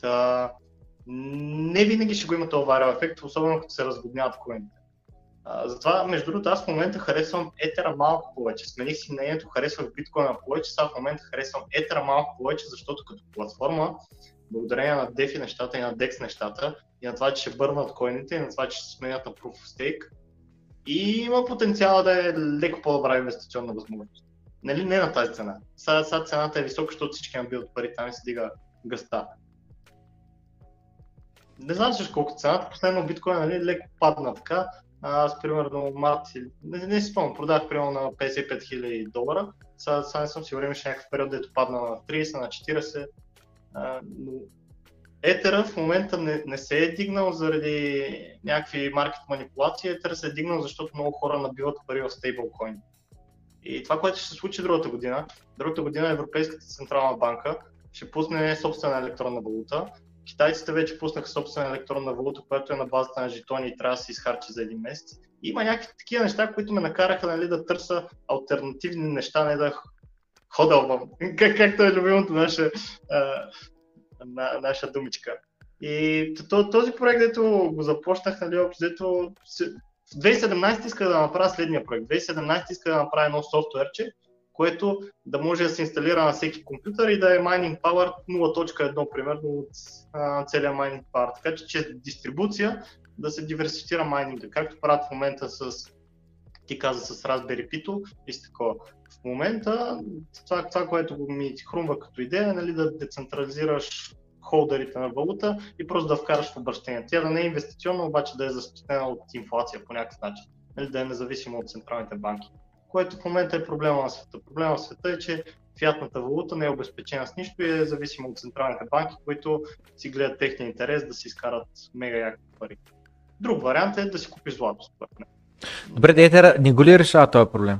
Та, не винаги ще го има този viral ефект, особено като се разгодняват коините. затова, между другото, аз в момента харесвам етера малко повече. Смених си мнението, харесвах биткоина повече, сега в момента харесвам етера малко повече, защото като платформа, благодарение на DeFi нещата и на DEX нещата, и на това, че ще бърнат коините, и на това, че ще сменят на Proof of Stake. И има потенциал да е леко по-добра инвестиционна възможност. Нали, не на тази цена. Сега, сега цената е висока, защото всички набиват пари, там и се дига гъста. Не знам също колко цената, последно биткоин нали, леко падна така. Аз примерно март, не, не си спомням, продах примерно на 55 000 долара. Сега, сега не съм сигурен, че някакъв период, дето падна на 30, на 40. А, но Етера в момента не, не се е дигнал заради някакви маркет манипулации, Етер се е дигнал, защото много хора набиват пари в стейблкоин. И това, което ще се случи другата година, другата година Европейската централна банка ще пусне собствена електронна валута. Китайците вече пуснаха собствена електронна валута, която е на базата на жетони и трябва да се изхарчи за един месец. И има някакви такива неща, които ме накараха нали, да търся альтернативни неща, не да хода в... Как, както е любимото наше на, наша думичка. И този проект, дето го започнах, нали, общо, в 2017 иска да направя следния проект. В 2017 иска да направя едно софтуерче, което да може да се инсталира на всеки компютър и да е mining power 0.1 примерно от а, целия mining power. Така че чрез дистрибуция да се диверсифицира майнинга, както правят в момента с ти каза с Raspberry Pi и с такова. В момента това, това което ми хрумва като идея е нали, да децентрализираш холдерите на валута и просто да вкараш в обращение. Тя да не е инвестиционна, обаче да е защитена от инфлация по някакъв начин, нали, да е независима от централните банки. Което в момента е проблема на света. Проблема на света е, че фиатната валута не е обезпечена с нищо и е зависима от централните банки, които си гледат техния интерес да си изкарат мега яки пари. Друг вариант е да си купиш злато, според мен. Добре, Етера не го ли решава този проблем?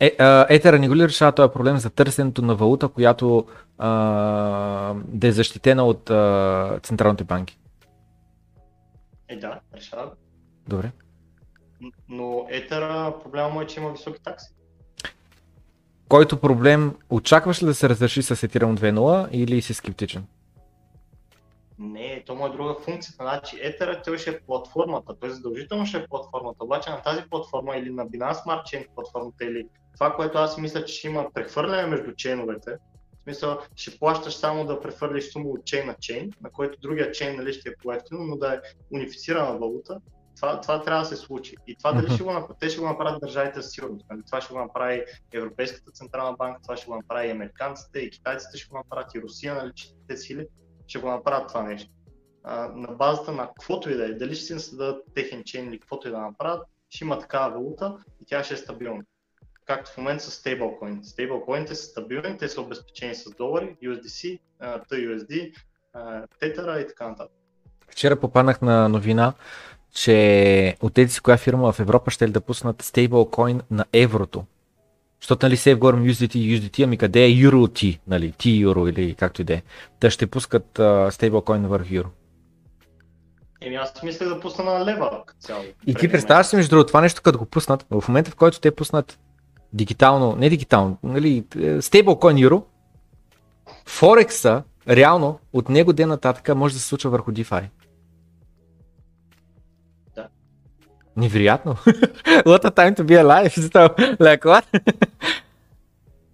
Е, етера не го ли решава този проблем за търсенето на валута, която а, да е защитена от а, централните банки? Е, да, решава. Добре. Но етера, проблема му е, че има високи такси. Който проблем очакваш ли да се разреши с Ethereum 2.0 или си скептичен? Не, то му е друга функция. Значи Ether той ще е платформата, той задължително ще е платформата, обаче на тази платформа или на Binance Smart Chain платформата или това, което аз мисля, че ще има прехвърляне между чейновете, в смисъл ще плащаш само да прехвърлиш сума от чейн на чейн, на който другия чейн нали, ще е по но да е унифицирана валута, това, това трябва да се случи. И това дали ще го направят, те ще го направят държавите със сигурност. Нали? Това ще го направи Европейската централна банка, това ще го направи и американците, и китайците ще го направят, и Русия, нали, те сили ще го направят това нещо. А, на базата на каквото и да е, дали ще си създадат техен чейн или каквото и да направят, ще има такава валута и тя ще е стабилна. Както в момента с стейблкоините. Стейблкоините са стабилни, те са обезпечени с долари, USDC, TUSD, Tether и така нататък. Вчера попаднах на новина, че от тези си коя фирма в Европа ще ли да пуснат стейблкоин на еврото. Защото нали се говорим USDT USDT, ами къде е EURO-T, нали, T-Euro или както и да е. Те ще пускат стейблкоин върху Euro. Еми аз мисля да пусна на лева цяло. И ти представяш си между другото това нещо, като го пуснат, в момента в който те пуснат дигитално, не дигитално, нали, стейблкоин Euro, Форекса, реално, от него ден нататък може да се случва върху DeFi. Невероятно. What a time to be alive. like what?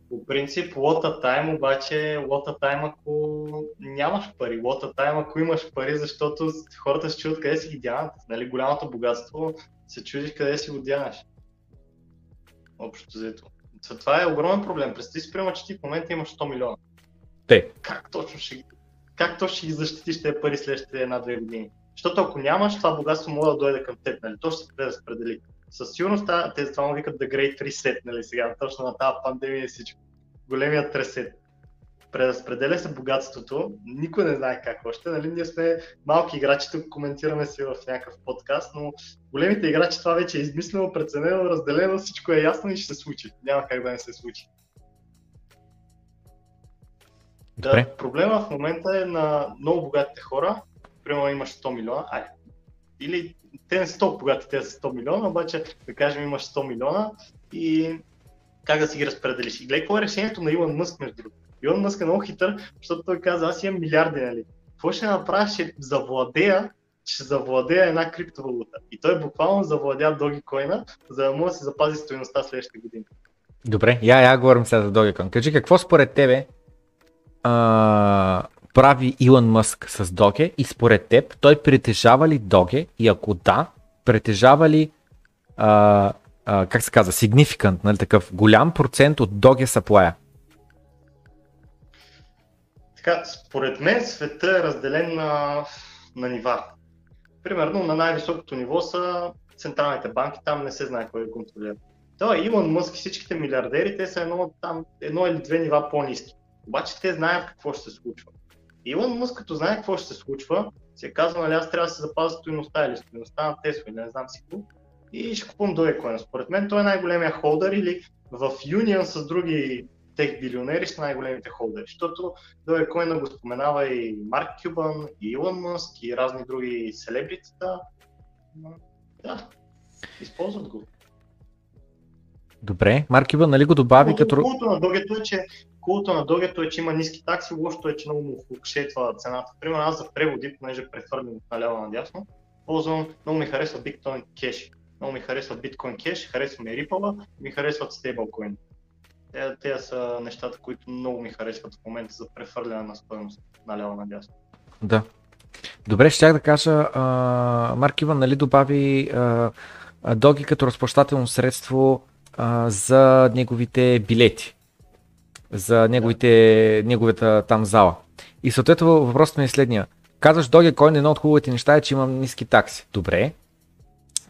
По принцип, what a time, обаче what a time ако нямаш пари. What a time ако имаш пари, защото хората се чудят къде си ги дянат. Нали, голямото богатство се чудиш къде си го дянаш. Общо взето. Това е огромен проблем. Представи си, приема, че ти в момента имаш 100 милиона. Те. Как точно ще, как точно ще ги защитиш тези пари следващите една-две години? Защото ако нямаш, това богатство може да дойде към теб, нали? То ще се преразпредели. Със сигурност те това му викат The Great Reset, нали сега, точно на тази пандемия и всичко. Големият тресет. Преразпределя се богатството, никой не знае как още, нали? Ние сме малки играчи, тук коментираме си в някакъв подкаст, но големите играчи това вече е измислено, преценено, разделено, всичко е ясно и ще се случи. Няма как да не се случи. Да, проблема в момента е на много богатите хора, примерно имаш 100 милиона, ай, или те не са толкова богати, те са 100 милиона, обаче да кажем имаш 100 милиона и как да си ги разпределиш. И гледай какво е решението на Илон Мъск между другото. Илон Мъск е много хитър, защото той каза, аз имам милиарди, нали? Какво ще направя? Ще завладея, ще завладея една криптовалута. И той буквално завладя Dogecoin, за да може да се запази стоеността следващите години. Добре, я, я говорим сега за Dogecoin. Кажи, какво според тебе а, прави Илон Мъск с Доге и според теб той притежава ли Доге и ако да, притежава ли а, а, как се казва, significant, нали, такъв голям процент от Доге саплая? Така, според мен света е разделен на, на нива. Примерно на най-високото ниво са централните банки, там не се знае кой е контролира. Той Илон Мъск и всичките милиардери, те са едно, там, едно или две нива по-низки. Обаче те знаят какво ще се случва. Илон Мъск, като знае какво ще се случва, се казва, нали, аз трябва да се запазя стоеността или стоеността на Тесла, или не знам си какво, и ще купувам Dogecoin. Според мен той е най-големия холдър или в юнион с други тех билионери са най-големите холдери, защото Dogecoin го споменава и Марк Кюбан, и Илон Мъск, и разни други селебритата. Да, използват го. Добре, Марк Кюбан нали го добави Култо, като... Култо на Догето е, че Култо на Догето е, че има ниски такси, лошото е, че много му флукшетва цената. Примерно аз за преводи, понеже прехвърлям от наляво надясно, ползвам, много ми харесва Bitcoin Cash. Много ми харесва Bitcoin Cash, харесва ми Ripple, ми харесват Stablecoin. Те, те са нещата, които много ми харесват в момента за прехвърляне на стоеност наляво надясно. Да. Добре, щях да кажа, а, Марк Иван нали добави а, Доги като разплащателно средство а, за неговите билети за неговите, неговата там зала. И съответно въпросът ми е следния. Казваш Dogecoin, едно от хубавите неща е, че имам ниски такси. Добре.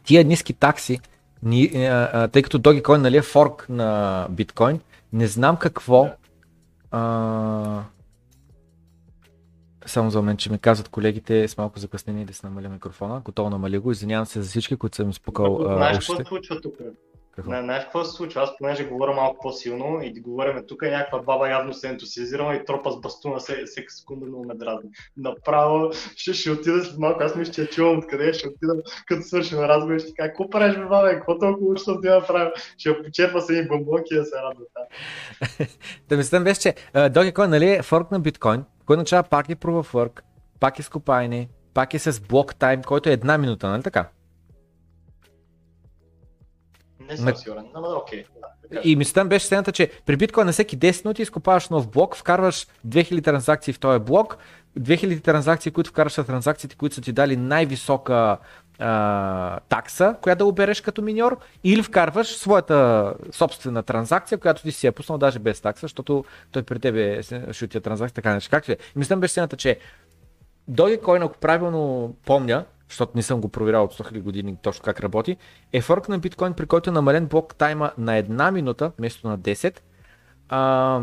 Тия ниски такси, ни, а, а, тъй като Dogecoin нали, е форк на биткоин, Не знам какво. А... Само за мен, че ми казват колегите с малко закъснение да се намаля микрофона. Готово намали го. Извинявам се за всички, които съм спукал. Знаеш какво случва тук? Какво? Не, знаеш какво се случва? Аз понеже говоря малко по-силно и говорим тук някаква баба явно се ентусиазирала и тропа с бастуна всека секунда много ме дразни. Направо ще, ще отида след малко, аз мисля, че я чувам откъде, ще отида като свършим разговор ще кажа, какво правиш бе, бабе, какво толкова ще да направя? Ще я почерпа се и бомбонки да се радва. да мислям беше, че Dogecoin нали е форк на биткоин, който означава пак е proof of work, пак е скопайни, пак е с блок тайм, който е една минута, нали така? Не съм сигурен, но окей. Да, и мисълта беше следната, че при биткоин на всеки 10 минути изкопаваш нов блок, вкарваш 2000 транзакции в този блок, 2000 транзакции, които вкарваш са транзакциите, които са ти дали най-висока а, такса, която да обереш като миньор, или вкарваш своята собствена транзакция, която ти си е пуснал даже без такса, защото той при тебе ще отида транзакция, така нещо. Както е. Мислям беше следната, че Dogecoin, ако правилно помня, защото не съм го проверял от 100 000 години точно как работи, е форк на биткоин, при който е намален блок тайма на една минута, вместо на 10. А,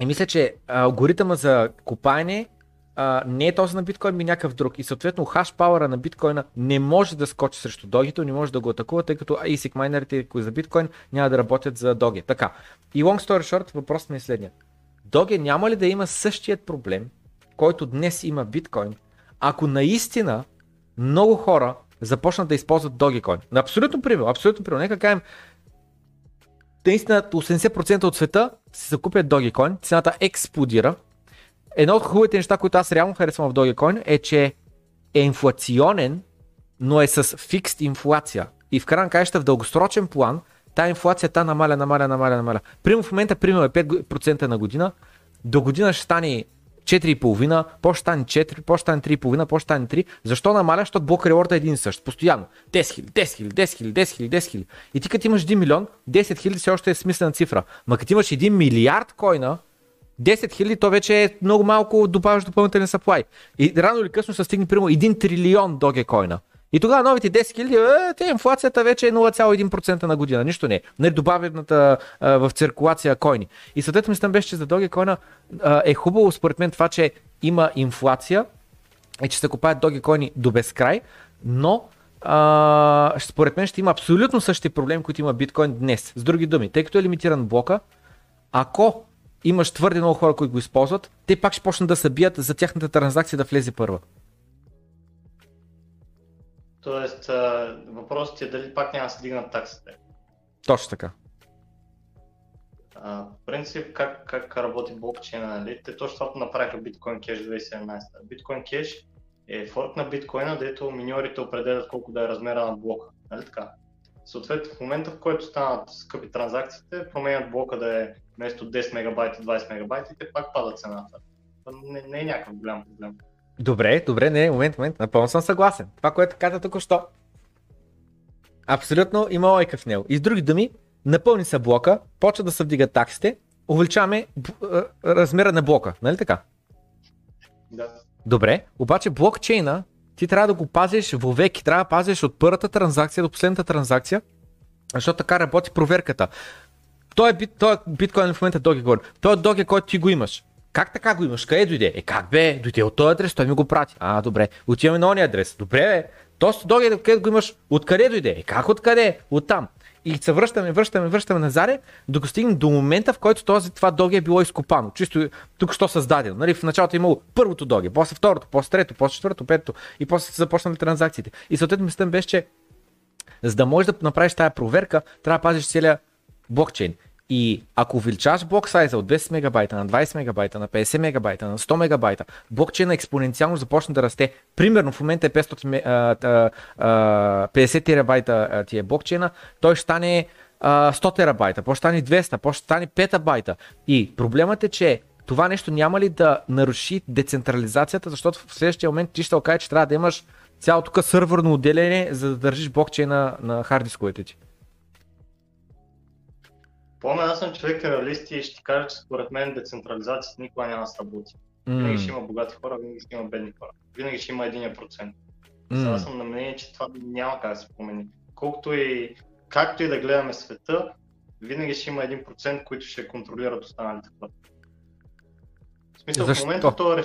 и мисля, че алгоритъма за копаене а, не е този на биткоин, ми някакъв друг. И съответно хаш пауъра на биткоина не може да скочи срещу догито, не може да го атакува, тъй като ASIC майнерите за биткоин няма да работят за доги. Така. И long story short, въпросът ми е следния. Доге няма ли да има същият проблем, който днес има биткоин, ако наистина много хора започнат да използват Dogecoin. Абсолютно пример, абсолютно пример. Нека кажем, наистина 80% от света си закупят Dogecoin, цената експлодира. Едно от хубавите неща, които аз реално харесвам в Dogecoin е, че е инфлационен, но е с фикст инфлация. И в крайна каща в дългосрочен план, та намаля, намаля, намаля, намаля. Примерно в момента, примерно е 5% на година, до година ще стане 4,5, после стане 4, после стане 3,5, после стане 3. Защо намаля? Защото блок реворда е един и същ. Постоянно. 10 000, 10 000, 10 000, 10 000, 10 000. И ти като имаш 1 милион, 10 000 все още е смислена цифра. Ма като имаш 1 милиард койна, 10 000, то вече е много малко добавяш допълнителен supply. И рано или късно ще стигне примерно 1 трилион доге койна. И тогава новите 10 хиляди, е, те инфлацията вече е 0,1% на година, нищо не е. Не добавената в циркулация койни. И съответно мислям беше, че за койна е хубаво според мен това, че има инфлация и че се купаят койни до безкрай, но а, според мен ще има абсолютно същите проблеми, които има биткоин днес. С други думи, тъй като е лимитиран блока, ако имаш твърде много хора, които го използват, те пак ще почнат да се бият за тяхната транзакция да влезе първа. Тоест, въпросът е дали пак няма да се дигнат таксите. Точно така. В принцип, как, как работи блокчейна, нали? Те точно това направиха Bitcoin Cash 2017. Bitcoin Cash е форк на биткоина, дето миньорите определят колко да е размера на блока. Нали така? Съответно, в момента, в който станат скъпи транзакциите, променят блока да е вместо 10 мегабайта 20 мегабайта и те пак пада цената. Не, не е някакъв голям проблем. Добре, добре, не, момент, момент, напълно съм съгласен. Това, което каза току-що. Абсолютно има лойка в него. И с други думи, напълни са блока, почва да се вдигат таксите, увеличаваме размера на блока, нали така? Да. Добре, обаче блокчейна ти трябва да го пазиш вовеки, трябва да пазиш от първата транзакция до последната транзакция, защото така работи проверката. Той е, бит, той е биткоин в момента Dogecoin. Той е Doge, който ти го имаш. Как така го имаш? Къде дойде? Е как бе? Дойде от този адрес, той ми го прати. А, добре. Отиваме на ония адрес. Добре бе. То доги, къде го имаш? Откъде дойде? Е как откъде? От там. И се връщаме, връщаме, връщаме назад, докато стигнем до момента, в който този, това доги е било изкопано. Чисто тук що създадено. Нали, в началото е имало първото доги, после второто, после трето, после четвърто, петото и после са започнали транзакциите. И съответно мислям беше, че за да можеш да направиш тази проверка, трябва да пазиш целият блокчейн. И ако увеличаваш блок сайза от 10 мегабайта на 20 мегабайта, на 50 мегабайта, на 100 мегабайта, блокчейна експоненциално започне да расте. Примерно в момента е 500, а, а, 50 терабайта ти е блокчейна, той ще стане а, 100 терабайта, после стане 200, после стане петабайта. И проблемът е, че това нещо няма ли да наруши децентрализацията, защото в следващия момент ти ще окаже, че трябва да имаш цялото тук сървърно отделение, за да държиш блокчейна на хардисковете ти. Помня, аз съм човек реалист и ще ти кажа, че според мен децентрализацията никога няма да сработи. Mm. Винаги ще има богати хора, винаги ще има бедни хора. Винаги ще има един процент. Mm. Сега съм на мнение, че това няма как да се промени. Колкото и, както и да гледаме света, винаги ще има 1%, които ще контролират останалите хора. В смисъл, Защо? в момента то е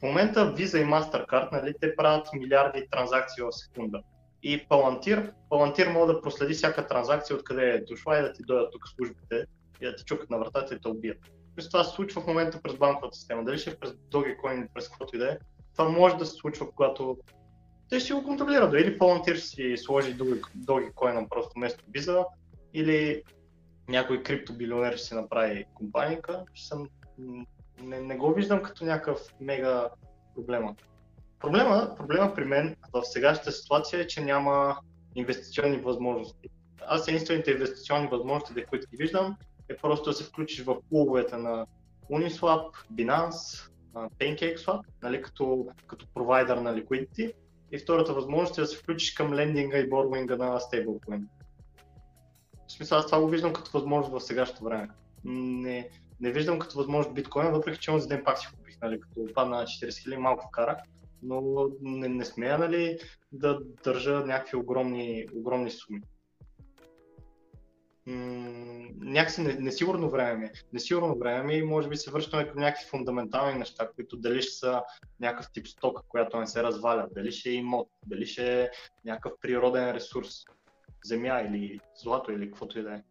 в момента Visa и Mastercard, нали, те правят милиарди транзакции в секунда. И Palantir, Palantir може да проследи всяка транзакция, откъде е дошла и да ти дойдат тук службите и да ти чукат на вратата и те убият. Плюс това се случва в момента през банковата система. Дали ще е през Dogecoin през каквото и да е. Това може да се случва, когато те ще го контролират. Или Palantir ще си сложи Dogecoin просто вместо Visa, или някой криптобилионер ще си направи компанийка. Ще съм... не, не го виждам като някакъв мега проблема. Проблема, проблема при мен в сегашната ситуация е, че няма инвестиционни възможности. Аз единствените инвестиционни възможности, които ги виждам, е просто да се включиш в клубовете на Uniswap, Binance, PancakeSwap, нали, като, като провайдер на liquidity. И втората възможност е да се включиш към лендинга и борвинга на стейблкоин. В смисъл, аз това го виждам като възможност в сегашното време. Не, не виждам като възможност биткоина, въпреки че онзи ден пак си купих, нали, като падна на 40 000, малко вкарах, но не, не смея нали, да държа някакви огромни, огромни суми. М- някакси несигурно време ми. Е. Несигурно време ми и може би се връщаме към някакви фундаментални неща, които дали ще са някакъв тип стока, която не се разваля, дали ще е имот, дали ще е някакъв природен ресурс, земя или злато или каквото и да е.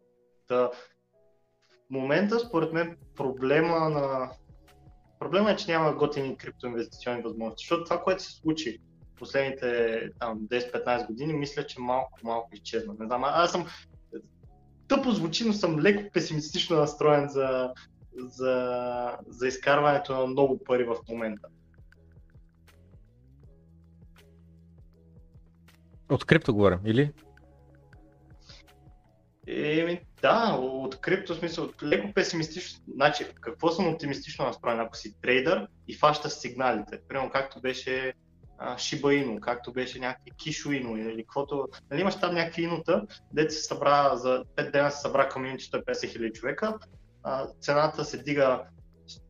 Та, в момента, според мен, проблема на Проблема е, че няма готини криптоинвестиционни възможности, защото това, което се случи последните 10-15 години, мисля, че малко, малко изчезна. Не знам, аз съм тъпо звучи, но съм леко песимистично настроен за, за, за изкарването на много пари в момента. От крипто говорим, или? Еми, да, от крипто смисъл, леко песимистично. Значи, какво съм оптимистично настроен? Ако си трейдър и фащаш сигналите, примерно както беше Шиба Ино, както беше някакви Кишо Ино или каквото. Нали, имаш там някакви инота, дете се събра за 5 дена се събра комьюнити 150 хиляди човека, а, цената се дига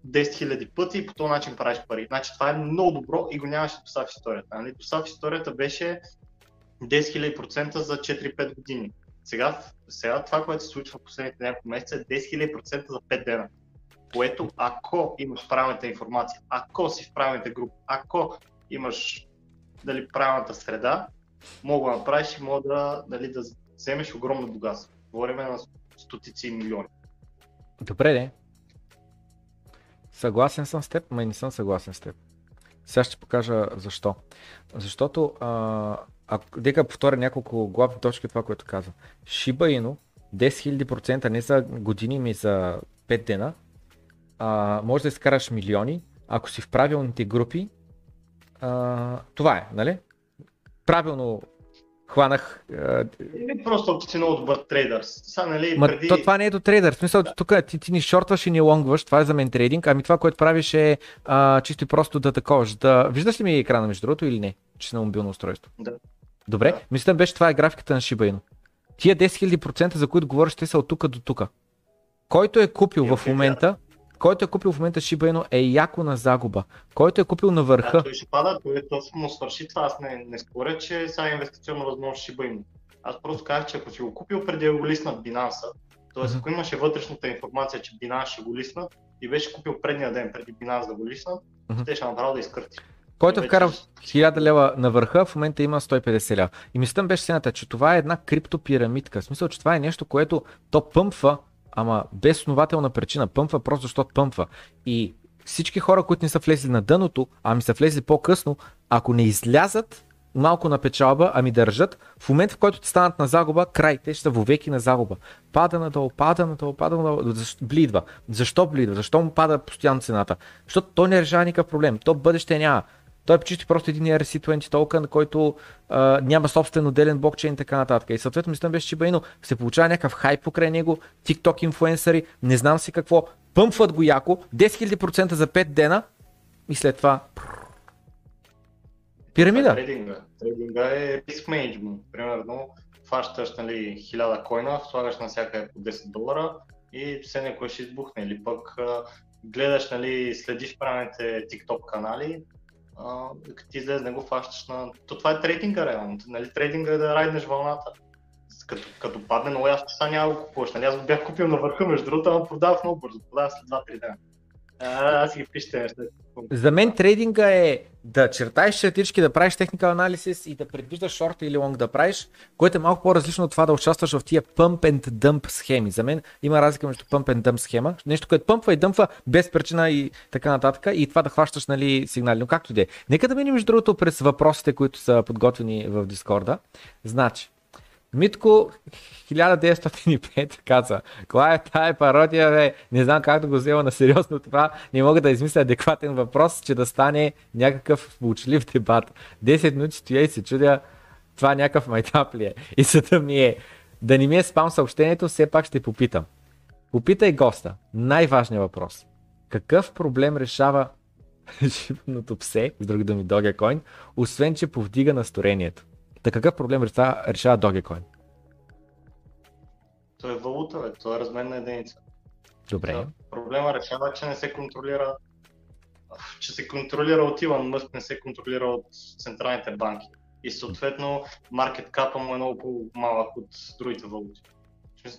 10 хиляди пъти и по този начин правиш пари. Значи това е много добро и го нямаше до в историята. Нали? До в историята беше 10 000% за 4-5 години. Сега, сега това, което се случва в последните няколко месеца е 10 000% за 5 дена. Което ако имаш правилната информация, ако си в правилните групи, ако имаш дали, правилната среда, мога да направиш и мога да, дали, да вземеш огромно богатство. Говорим на стотици милиони. Добре, де. Съгласен съм с теб, но не съм съгласен с теб. Сега ще покажа защо. Защото, а, ако, дека повторя няколко главни точки това, което казвам. Шиба Ину, 10 000% не за години, ми за 5 дена, а, може да изкараш милиони, ако си в правилните групи а, това е, нали? Правилно хванах. Не просто ако си много добър трейдър. Сега, нали, Ма, преди... то, това не е до трейдър. В смисъл, да. тук ти, ти ни шортваш и ни лонгваш, това е за мен трейдинг, ами това, което правиш е а, чисто и просто да таковаш. Да... Виждаш ли ми екрана между другото или не? Че си на мобилно устройство. Да. Добре, да. мисля, беше това е графиката на Shiba Inu. Тия 10 000% за които говориш, те са от тук до тук. Който е купил okay, в момента, който е купил в момента Shiba Inu е яко на загуба. Който е купил на върха... Да, той ще пада, той точно му свърши това. Аз не, не споря, че сега е инвестиционно възможност Shiba Inu. Аз просто казах, че ако си го купил преди да го лиснат Binance, т.е. Mm-hmm. ако имаше вътрешната информация, че Binance ще го лиснат и беше купил предния ден преди Binance да го лиснат, mm-hmm. те ще направо да изкърти. Който е вкарал 1000 лева на върха, в момента има 150 лева. И мислям беше сената, че това е една криптопирамидка. В смисъл, че това е нещо, което то пъмпва ама без основателна причина. Пъмпва просто защото пъмпва. И всички хора, които не са влезли на дъното, ами са влезли по-късно, ако не излязат малко на печалба, ами държат, в момента в който те станат на загуба, край, те ще са вовеки на загуба. Пада надолу, пада надолу, пада надолу, защо, блидва. Защо блидва? Защо му пада постоянно цената? Защото то не решава никакъв проблем. То бъдеще няма. Той е чисто просто един ERC20 токен, който а, няма собствен отделен блокчейн и така нататък. И съответно мислям беше Shiba се получава някакъв хайп покрай него, TikTok инфуенсъри, не знам си какво, пъмпват го яко, 10 000% за 5 дена и след това Пирамида. Трейдинга. Трейдинга е риск менеджмент. Примерно, фащаш нали, 1000 койна, слагаш на всяка по 10 долара и все някой ще избухне. Или пък гледаш, нали, следиш правилните TikTok канали, като ти излезе, не го фащаш на... То това е трейдинга реално. Нали? Трейдинга е да райднеш вълната. като, като падне много ясно, сега няма го купуваш. Нали? Аз го бях купил на върха, между другото, ама продавах много бързо. Продавах след 2-3 дена. А, аз ги пишете. За мен трейдинга е да чертаеш чертички, да правиш техникал анализис и да предвиждаш шорт или лонг да правиш, което е малко по-различно от това да участваш в тия pump and dump схеми. За мен има разлика между pump and dump схема, нещо, което пъмпва и дъмпва без причина и така нататък, и това да хващаш нали, сигнали. Но както и да е. Нека да минем между другото през въпросите, които са подготвени в Дискорда. Значи, Митко 1905 каза, коя е тая пародия, бе? Не знам как да го взема на сериозно това. Не мога да измисля адекватен въпрос, че да стане някакъв учлив дебат. 10 минути стоя и се чудя, това някакъв майтап ли е. И съда ми е, да не ми е спам съобщението, все пак ще попитам. Попитай госта. Най-важният въпрос. Какъв проблем решава животното псе, с други думи Dogecoin, освен че повдига настроението? Та какъв проблем решава, решава Dogecoin? То е валута, бе. то е разменна единица. Добре. Да, проблема решава, че не се контролира че се контролира от Илон Мъск, не се контролира от централните банки. И съответно маркет капа му е много по-малък от другите валути.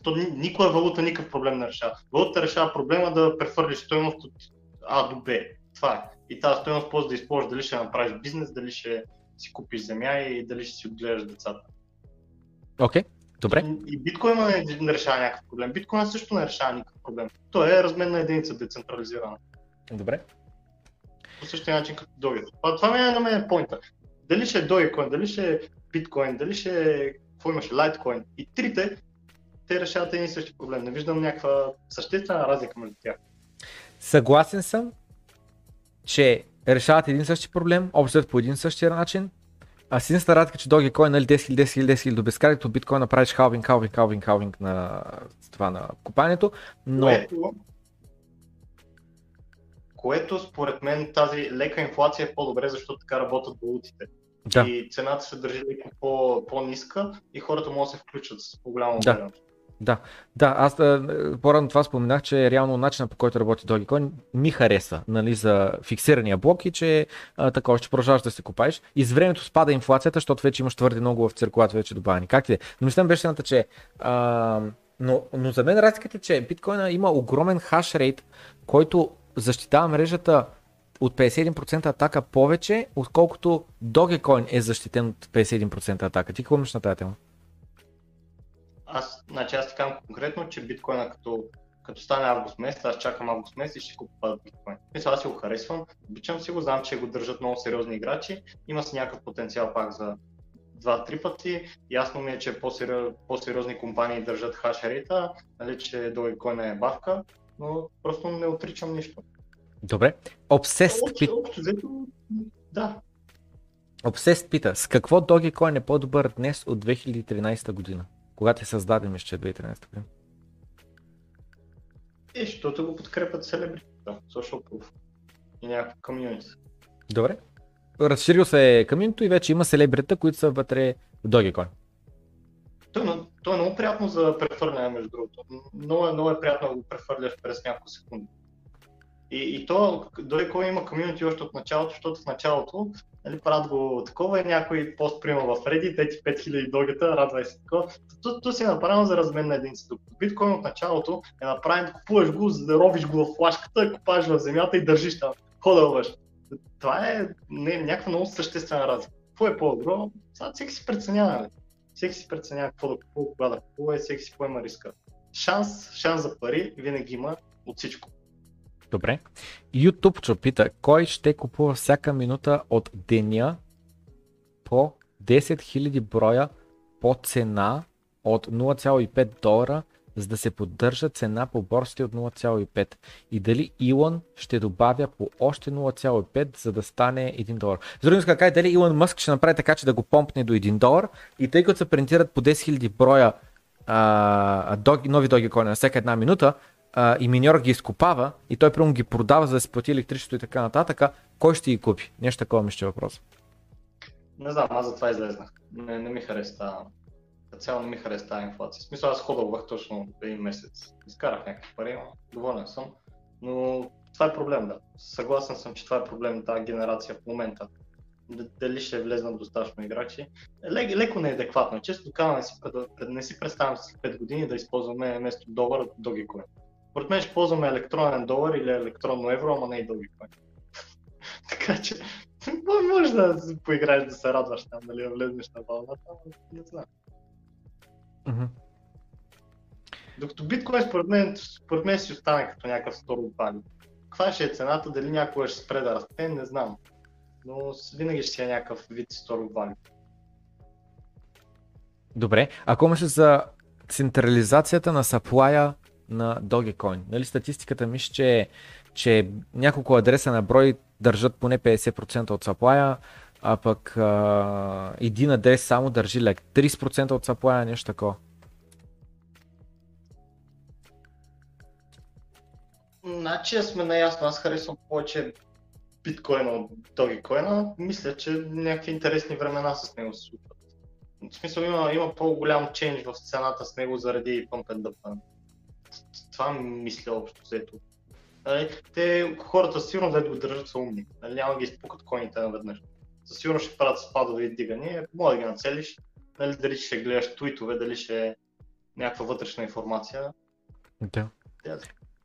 То никоя валута никакъв проблем не решава. Валута решава проблема да прехвърлиш стоеност от А до Б. Това е. И тази стоеност после да използваш дали ще направиш бизнес, дали ще си купиш земя и дали ще си отгледаш децата. Окей, okay, добре. И, и биткоин не, не решава някакъв проблем. Биткоин също не решава никакъв проблем. Той е разменна единица, децентрализирана. Добре. По същия начин като Doge. Това, това ми е на мен е поинта. Дали ще е Dogecoin, дали ще е биткоин, дали ще е, какво имаше, лайткоин. И трите, те решават един и същи проблем. Не виждам някаква съществена разлика между тях. Съгласен съм, че решават един същи проблем, общо по един същия начин. А си единствената разлика, че Dogecoin нали 10 000, 10 000, 10 000 до безкрай, като биткоин направиш халвинг, халвинг, халвинг, халвинг на това на купането, но... Което, което според мен тази лека инфлация е по-добре, защото така работят валутите. Да. И цената се държи леко по, по-ниска и хората могат да се включат с по-голяма да. Да, да, аз по-рано това споменах, че реално начинът по който работи Dogecoin ми хареса нали, за фиксирания блок и че а, такова ще продължаваш да се купаеш. И с времето спада инфлацията, защото вече имаш твърде много в циркулата вече добавени. Как ти е? Но мислям беше едната, че а, но, но за мен разликата е, че биткоина има огромен хаш рейт, който защитава мрежата от 51% атака повече, отколкото Dogecoin е защитен от 51% атака. Ти какво мислиш на тази тема? Аз, значи аз така конкретно, че биткоина като, като стане август месец, аз чакам август месец и ще купа биткоин. Мисля, аз си го харесвам, обичам си го, знам, че го държат много сериозни играчи, има си някакъв потенциал пак за два-три пъти. Ясно ми е, че по-сериозни компании държат хашерейта, нали, че Dogecoin е бавка, но просто не отричам нищо. Добре. Обсест пита. Да. Обсест пита, с какво Dogecoin е по-добър днес от 2013 година? Когато е създаден, мисля, че е 2013 година. Е, защото го подкрепят селебрити, social proof и някакво комьюнити. Добре. Разширил се е комьюнито и вече има селебрита, които са вътре в Dogecoin. То, е, то е много приятно за прехвърляне, между другото. Много, много е приятно да го прехвърляш през няколко секунди. И, и то, Dogecoin има комьюнити още от началото, защото в началото нали, правят го такова и някой пост приема в Reddit, ети 5000 догета, радвай се такова. То, то си е направено за размен на един стук. Биткоин от началото е направен купуваш го, ровиш го в флашката, купаш в земята и държиш там. Ходълваш. Това е не, някаква много съществена разлика. Какво е по-добро? Сега всеки си преценява. Нали? Всеки си преценява какво да купува, кога да купува и всеки си поема риска. Шанс, шанс за пари винаги има от всичко. Добре. YouTube пита, кой ще купува всяка минута от деня по 10 000 броя по цена от 0,5 долара, за да се поддържа цена по борсите от 0,5 и дали Илон ще добавя по още 0,5, за да стане 1 долар. За други така, дали Илон Мъск ще направи така, че да го помпне до 1 долар и тъй като се принтират по 10 000 броя а, доги, нови доги на всяка една минута, а, и миньор ги изкопава и той прямо ги продава за да се плати електричество и така нататък, кой ще ги купи? Нещо такова ми ще е въпрос. Не знам, аз за това излезнах. Не, не ми хареса цяло не ми хареса тази инфлация. В смисъл аз ходълвах точно един месец. Изкарах някакви пари, но доволен съм. Но това е проблем, да. Съгласен съм, че това е проблем на тази генерация в момента. дали ще влезнат достатъчно играчи. Лек, леко неадекватно. Често казвам, не си, не си представям след 5 години да използваме вместо долар Dogecoin. Според мен ще ползваме електронен долар или електронно евро, ама не и Dogecoin. така че, може да поиграеш да се радваш там, нали, да влезнеш на вълната, не знам. Mm-hmm. Докато биткоин според мен, според мен си остане като някакъв store value. Каква ще е цената, дали някога ще спре да расте, не знам. Но винаги ще си е някакъв вид store value. Добре, ако мисля за централизацията на саплая на Dogecoin, нали статистиката ми че, че няколко адреса на брой държат поне 50% от саплая, а пък а, един адрес само държи лек 30% от саплая, нещо такова. Значи сме наясно, аз харесвам повече биткоина от догикоина. Мисля, че някакви интересни времена с него се случват. В смисъл има, има по-голям ченж в цената с него заради Pump and Dump. Това мисля общо взето. Нали, те, хората сигурно да го държат са умни. Нали, няма да ги изпукат коните наведнъж. Със сигурност ще правят спадове и дигания. Мога да ги нацелиш. Нали, дали ще гледаш туитове, дали ще е някаква вътрешна информация. Да.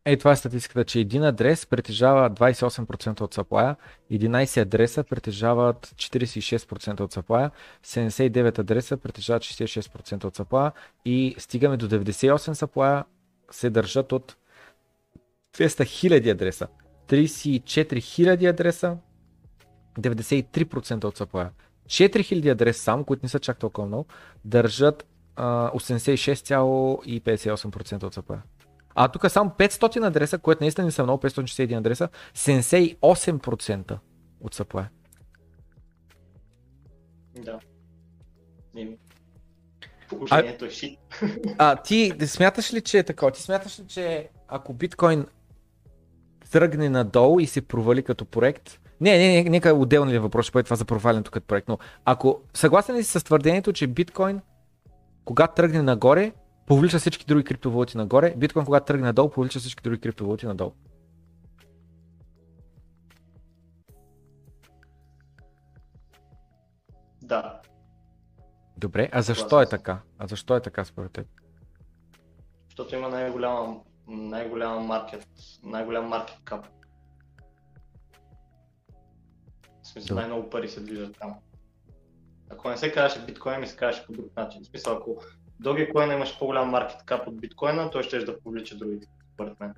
Ей, това е статистиката, че един адрес притежава 28% от саплая, 11 адреса притежават 46% от саплая, 79 адреса притежават 66% от саплая и стигаме до 98 саплая се държат от 200 000 адреса, 34 000 адреса, 93% от саплая. 4000 адреса само, които не са чак толкова много, държат 86,58% от саплая. А тук само 500 адреса, което наистина не са много, 561 адреса, 78% от supply. Да. Положението а, е шит. А ти смяташ ли, че е така? Ти смяташ ли, че ако биткоин тръгне надолу и се провали като проект, не, не, не, нека отделни ли въпрос, ще това за провалянето като проект, но ако съгласен ли си с твърдението, че биткоин, когато тръгне нагоре, повлича всички други криптовалути нагоре, биткоин когато тръгне надолу, повлича всички други криптовалути надолу. Да. Добре, а защо е така? А защо е така според теб? Защото има най-голяма, най-голяма маркет, най-голям маркет кап. В смисъл, най-много пари се движат там. Ако не се казваше биткоин, ми се казваше по друг начин. В смисъл, ако Dogecoin имаш по-голям маркет кап от биткоина, той ще да повлича другите, според мен.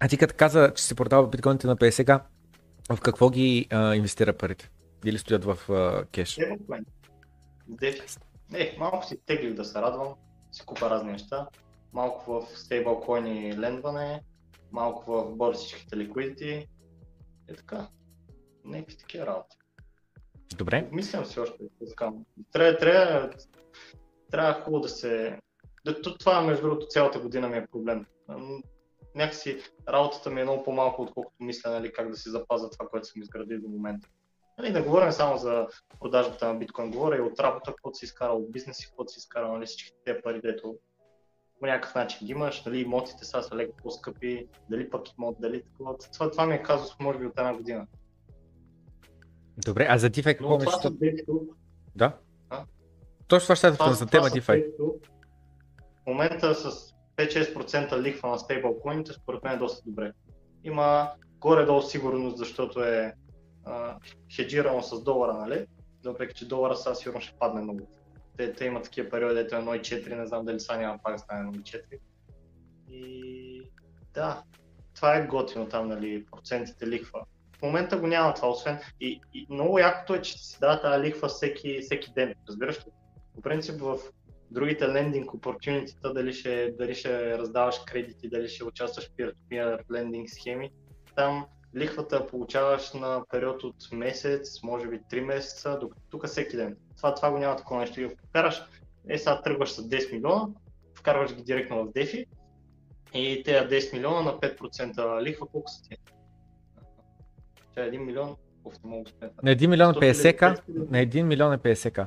А ти като каза, че се продава биткоините на 50 в какво ги а, инвестира парите? Или стоят в а, кеш? Дефи. Е, малко си теглих да се радвам, си купа разни неща. Малко в стейблкоини лендване, малко в борсичките ликвидити. Е така. Някакви такива работи. Добре. Мислям си още. Трябва, трябва, трябва хубаво да се... Това, между другото, цялата година ми е проблем. Някакси работата ми е много по-малко, отколкото мисля нали, как да си запазя това, което съм изградил до момента. Нали, не говорим само за продажбата на биткоин, говоря и от работа, каквото си изкарал, от бизнес, каквото си изкарал, нали, всички тези пари, дето по някакъв начин ги имаш, нали, имотите са, са леко по-скъпи, дали пък имот, дали такова. Това, това ми е казус, може би, от една година. Добре, а за DeFi какво мислиш? Да? А? Точно това ще е за тема DeFi. В момента с 5-6% лихва на стейблкоините според мен е доста добре. Има горе-долу сигурност, защото е а, хеджирано с долара, нали? Въпреки, че долара сега сигурно ще падне много. Те, те имат такива периоди, ето 1,4, не знам дали сега няма пак стане 1,4. И да, това е готино там, нали, процентите лихва в момента го няма това, освен и, и много якото е, че си дава тази лихва всеки, всеки ден, разбираш ли? По принцип в другите лендинг opportunity дали ще, дали ще раздаваш кредити, дали ще участваш в peer-to-peer лендинг схеми, там лихвата получаваш на период от месец, може би 3 месеца, докато тук всеки ден. Това, това го няма такова нещо. И вкараш, е сега тръгваш с 10 милиона, вкарваш ги директно в дефи и тези 10 милиона на 5% лихва, колко са ти? Тя е 1 милион, не мога да На 1 милион 50к? На 1 милион е 50к.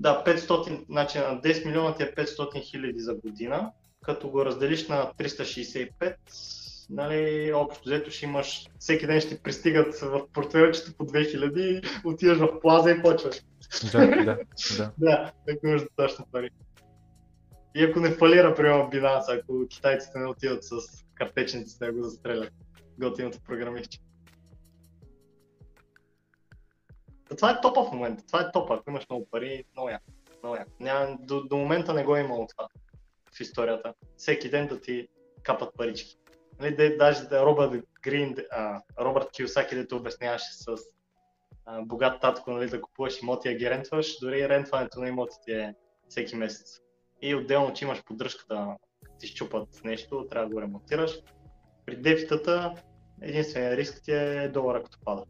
Да, 500, значи на 10 милиона ти е 500 хиляди за година, като го разделиш на 365, нали, общо взето ще имаш, всеки ден ще пристигат в портфелчето по 2000 и отиваш в плаза и почваш. Да, да, да. да, ако имаш достатъчно пари. И ако не фалира, примерно, Binance, ако китайците не отидат с картечниците да го застрелят, готиното програмистче. Това е топа в момента, това е топа, ако имаш много пари, много яко. Много яко. Няма, до, до момента не го е имало това в историята. Всеки ден да ти капат парички. Нали, де, даже да Робърт Грин, а, Робърт Киосаки, да те обясняваше с а, богат татко, нали, да купуваш имоти, а ги рентваш, дори рентването на имотите е всеки месец. И отделно, че имаш поддръжката, ти щупат нещо, трябва да го ремонтираш. При дефитата единственият риск ти е долара като пада.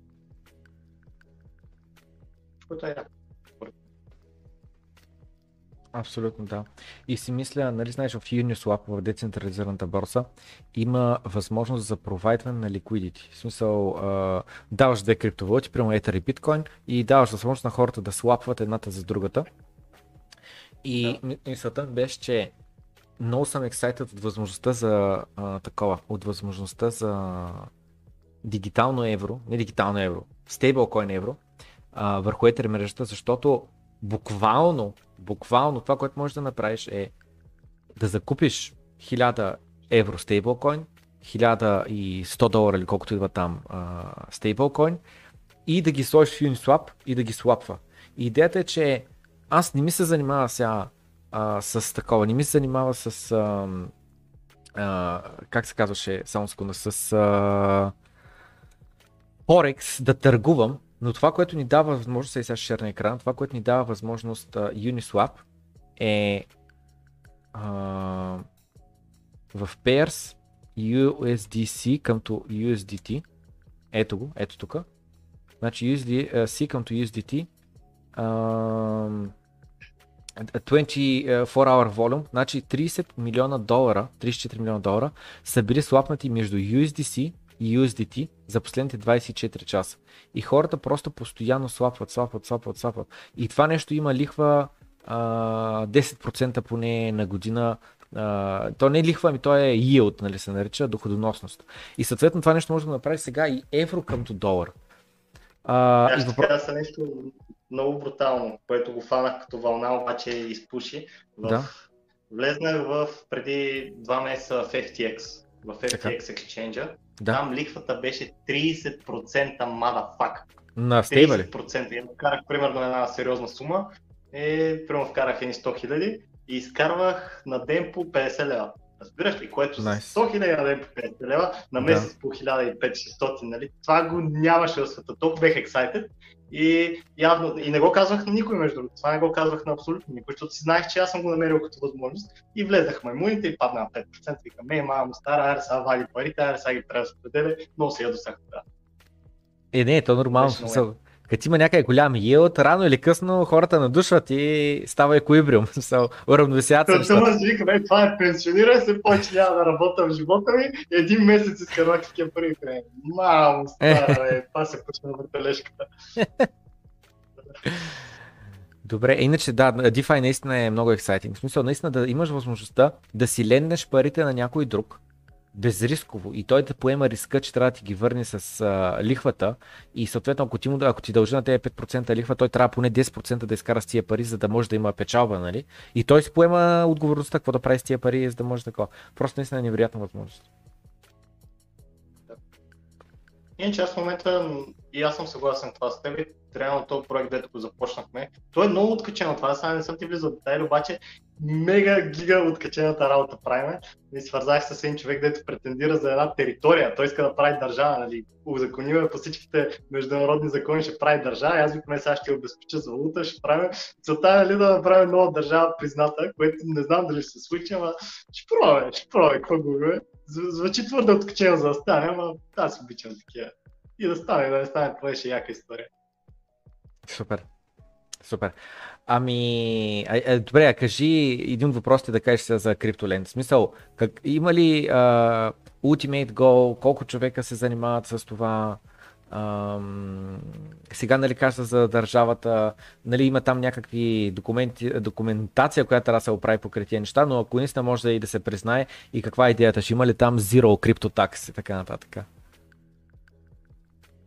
Което е яко. Абсолютно да. И си мисля, нали знаеш, в Uniswap, в децентрализираната борса, има възможност за провайдване на liquidity. В смисъл, а, даваш две криптовалути, прямо Ether и Bitcoin, и даваш възможност на хората да слапват едната за другата. И да. мисълта беше, че много съм excited от възможността за а, такова, от възможността за дигитално евро, не дигитално евро, стейблкоин евро, а, върху Ether мрежата, защото буквално, буквално това, което можеш да направиш е да закупиш 1000 евро стейблкоин, 1100 долара или колкото идва там стейблкоин и да ги сложиш в Uniswap и да ги слапва. Идеята е, че аз не ми се занимава сега а, с такова, не ми се занимава с а, а, как се казваше, само секунда, с а, Forex да търгувам, но това, което ни дава възможност, сега ще шерна екран, това, което ни дава възможност uh, Uniswap е uh, в pairs USDC към USDT. Ето го, ето тук. Значи USDC към USDT uh, 24 hour volume, значи 30 милиона долара, 34 милиона долара са били слапнати между USDC USDT за последните 24 часа. И хората просто постоянно слапват, слапват, слапват, слапват. И това нещо има лихва а, 10% поне на година. А, то не е лихва, ами то е yield, нали се нарича, доходоносност. И съответно това нещо може да направи сега и евро към долар. А, Аз и въпро... кажа нещо много брутално, което го фанах като вълна, обаче изпуши. В... Да. Влезнах в преди два месеца в FTX, в FTX. Exchange да. Там лихвата беше 30% мадафак. На стейбъл 30%. Я вкарах примерно една сериозна сума, е, примерно вкарах едни 100 хиляди и изкарвах на ден по 50 лева. Разбираш ли, което nice. 100 хиляди на ден по 50 лева, на месец да. по 1500, нали? Това го нямаше в света. Толкова бех excited и явно, и не го казвах на никой между другото, това не го казвах на абсолютно никой, защото си знаех, че аз съм го намерил като възможност и влезнах в маймуните и падна на 5%, викам, ей, мамо, стара, аре, сега вади парите, аре, сега ги трябва да се определя, много се ядосах тогава. Е, не, то нормално смисъл. Като има някъде голям yield, рано или късно хората надушват и става еквилибриум. Уравновесяват се. Това си вика, това е пенсионира се, повече няма да работя в живота ми. Един месец изкарвах такива пари. Мамо, стара, е, това се почна на тележката. Добре, иначе да, DeFi наистина е много ексайтинг. В смисъл, наистина да имаш възможността да си ленднеш парите на някой друг, безрисково и той да поема риска, че трябва да ти ги върне с а, лихвата и съответно ако ти, ако ти дължи на тези 5% лихва, той трябва поне 10% да изкара с тия пари, за да може да има печалба, нали? И той си поема отговорността какво да прави с тия пари, за да може такова. Просто наистина е невероятна възможност. Иначе аз в момента и аз съм съгласен това с теб. Реално този проект, дето го започнахме, той е много откачено. Това сега не съм ти влизал в детайли, обаче мега гига откачената работа правиме. И свързах с един човек, дето претендира за една територия. Той иска да прави държава, нали? Узаконива по всичките международни закони, ще прави държава. Аз викаме сега ще обезпеча за валута, ще правим. Целта е нали, да направим нова държава призната, което не знам дали ще се случи, ама ще пробваме, ще пробваме, какво го Звучи твърде откачено за да стане, ама аз обичам такива. И да стане, да не стане, това ще е яка история. Супер. Супер. Ами, а, а, добре, а кажи един от въпросите да кажеш за криптоленд. Смисъл, как, има ли а, Ultimate Goal, колко човека се занимават с това, Ам, сега, нали, кажа за държавата, нали, има там някакви документи, документация, която трябва да се оправи по тия неща, но ако наистина може да и да се признае и каква е идеята, ще има ли там Zero Crypto Tax и така нататък?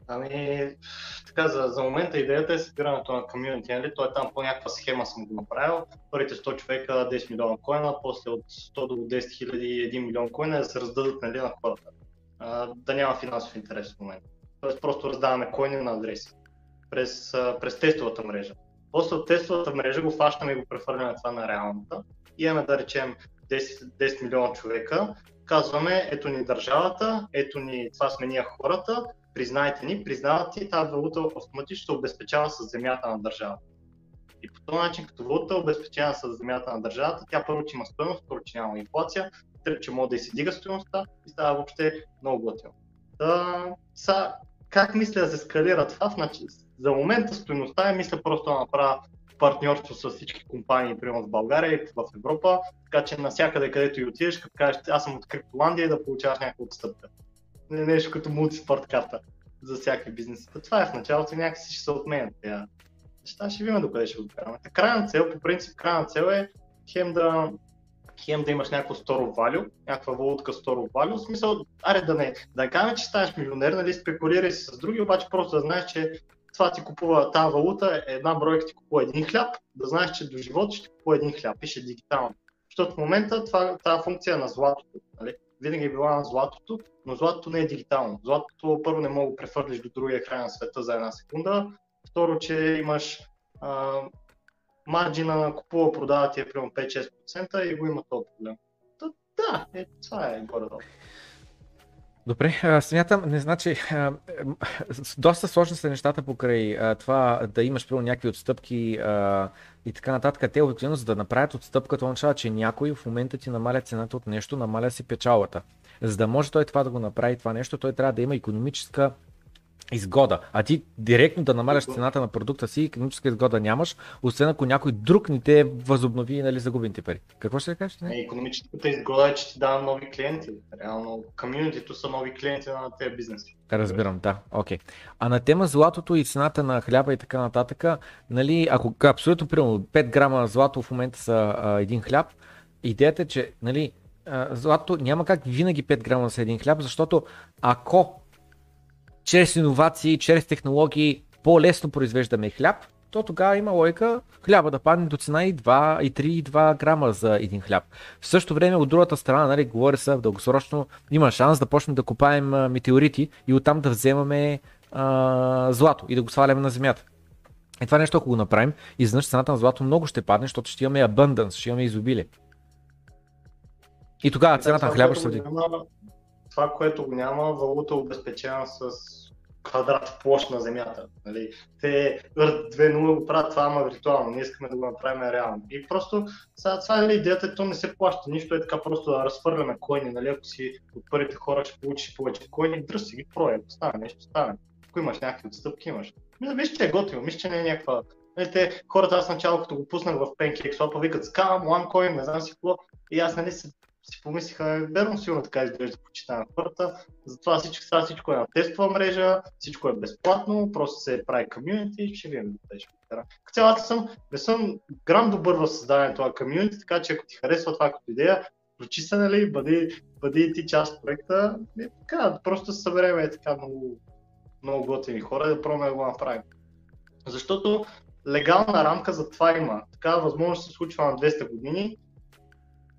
Ами, така, за, за момента идеята е събирането на комьюнити, нали? Той е там по някаква схема съм го направил. Първите 100 човека 10 милиона коина, после от 100 до 10 хиляди 1 милион коина да се раздадат нали, на хората. А, да няма финансов интерес в момента. Тоест просто раздаваме коини на адреси през, през тестовата мрежа. После от тестовата мрежа го фащаме и го прехвърляме това на реалната. Имаме да речем 10, 10 милиона човека, казваме ето ни държавата, ето ни това сме ние хората, признайте ни, признават и тази валута автоматично се обезпечава с земята на държавата. И по този начин, като валута обезпечена с земята на държавата, тя първо, че има стоеност, второ, че няма инфлация, трето, че може да и се дига стоеността и става въобще много готино. Са, как мисля да се скалира това? Значи, за момента стоеността е, мисля просто да направя партньорство с всички компании, примерно в България и в Европа, така че навсякъде където и отидеш, като кажеш, аз съм от Криптоландия и да получаваш някаква отстъпка нещо като мултиспорт карта за всяка бизнес. Това е в началото и някакси ще се отменят. Тя. Неща ще видим докъде ще го караме. Крайна цел, по принцип, крайна цел е хем да, хем да имаш някакво store value, някаква валутка store value, в смисъл, аре да не, да кажем, че станеш милионер, нали, спекулирай си с други, обаче просто да знаеш, че това ти купува, тази валута, една бройка ти купува един хляб, да знаеш, че до живота ще купува един хляб, пише дигитално. Защото в момента това, тази функция е на златото. Нали? Винаги е била на златото, но златото не е дигитално. Златото първо не мога да прехвърлиш до другия край на света за една секунда. Второ, че имаш а, марджина на купува-продава ти е примерно 5-6% и го има този проблем. То, да, е, това е горе-долу. Добре, смятам, не значи, доста сложни са нещата покрай това да имаш примерно някакви отстъпки и така нататък. Те обикновено за да направят отстъпка, това означава, че някой в момента ти намаля цената от нещо, намаля си печалата. За да може той това да го направи, това нещо, той трябва да има економическа изгода. А ти директно да намаляш цената на продукта си, економическа изгода нямаш, освен ако някой друг ни те възобнови и нали, загубените пари. Какво ще кажеш? Не? Економическата изгода е, че ти дава нови клиенти. Реално, комьюнитито са нови клиенти на тези бизнеси. Разбирам, да, окей. Okay. А на тема златото и цената на хляба и така нататък, нали, ако абсолютно примерно 5 грама злато в момента са а, един хляб, идеята е, че нали, злато няма как винаги 5 грама са един хляб, защото ако чрез иновации, чрез технологии по-лесно произвеждаме хляб, то тогава има лойка хляба да падне до цена и 2, и 3, и 2 грама за един хляб. В същото време от другата страна, нали, говори се в дългосрочно, има шанс да почнем да копаем метеорити и оттам да вземаме а, злато и да го сваляме на земята. И това нещо, ако го направим, изведнъж цената на злато много ще падне, защото ще имаме abundance, ще имаме изобилие. И тогава цената на хляба ще се това, което няма, валута е обезпечена с квадрат площ на Земята. Нали? Те Earth 2.0 го правят това, ама виртуално. Ние искаме да го направим реално. И просто сега, това нали, идеята е, то не се плаща. Нищо е така просто да разхвърляме койни. Нали? Ако си от първите хора ще получиш повече койни, дръж си ги проя. Ако стане нещо, стане. Ако имаш някакви отстъпки, имаш. Мисля, че е готино. Мисля, че не е някаква Нали, те, хората, аз начало, като го пуснах в PancakeSwap, викат скам, OneCoin, не знам си какво. И аз нали, си помислиха, верно сигурно така изглежда почита на хората, затова всичко, сега всичко е на тестова мрежа, всичко е безплатно, просто се прави комьюнити и ще видим да ще аз съм, не съм грам добър в създаването на комьюнити, така че ако ти харесва това като идея, включи се, нали, бъди, бъди и ти част от проекта, и така, просто съберем е така много, много готини хора да пробваме да го направим. Защото легална рамка за това има. Така възможност се случва на 200 години,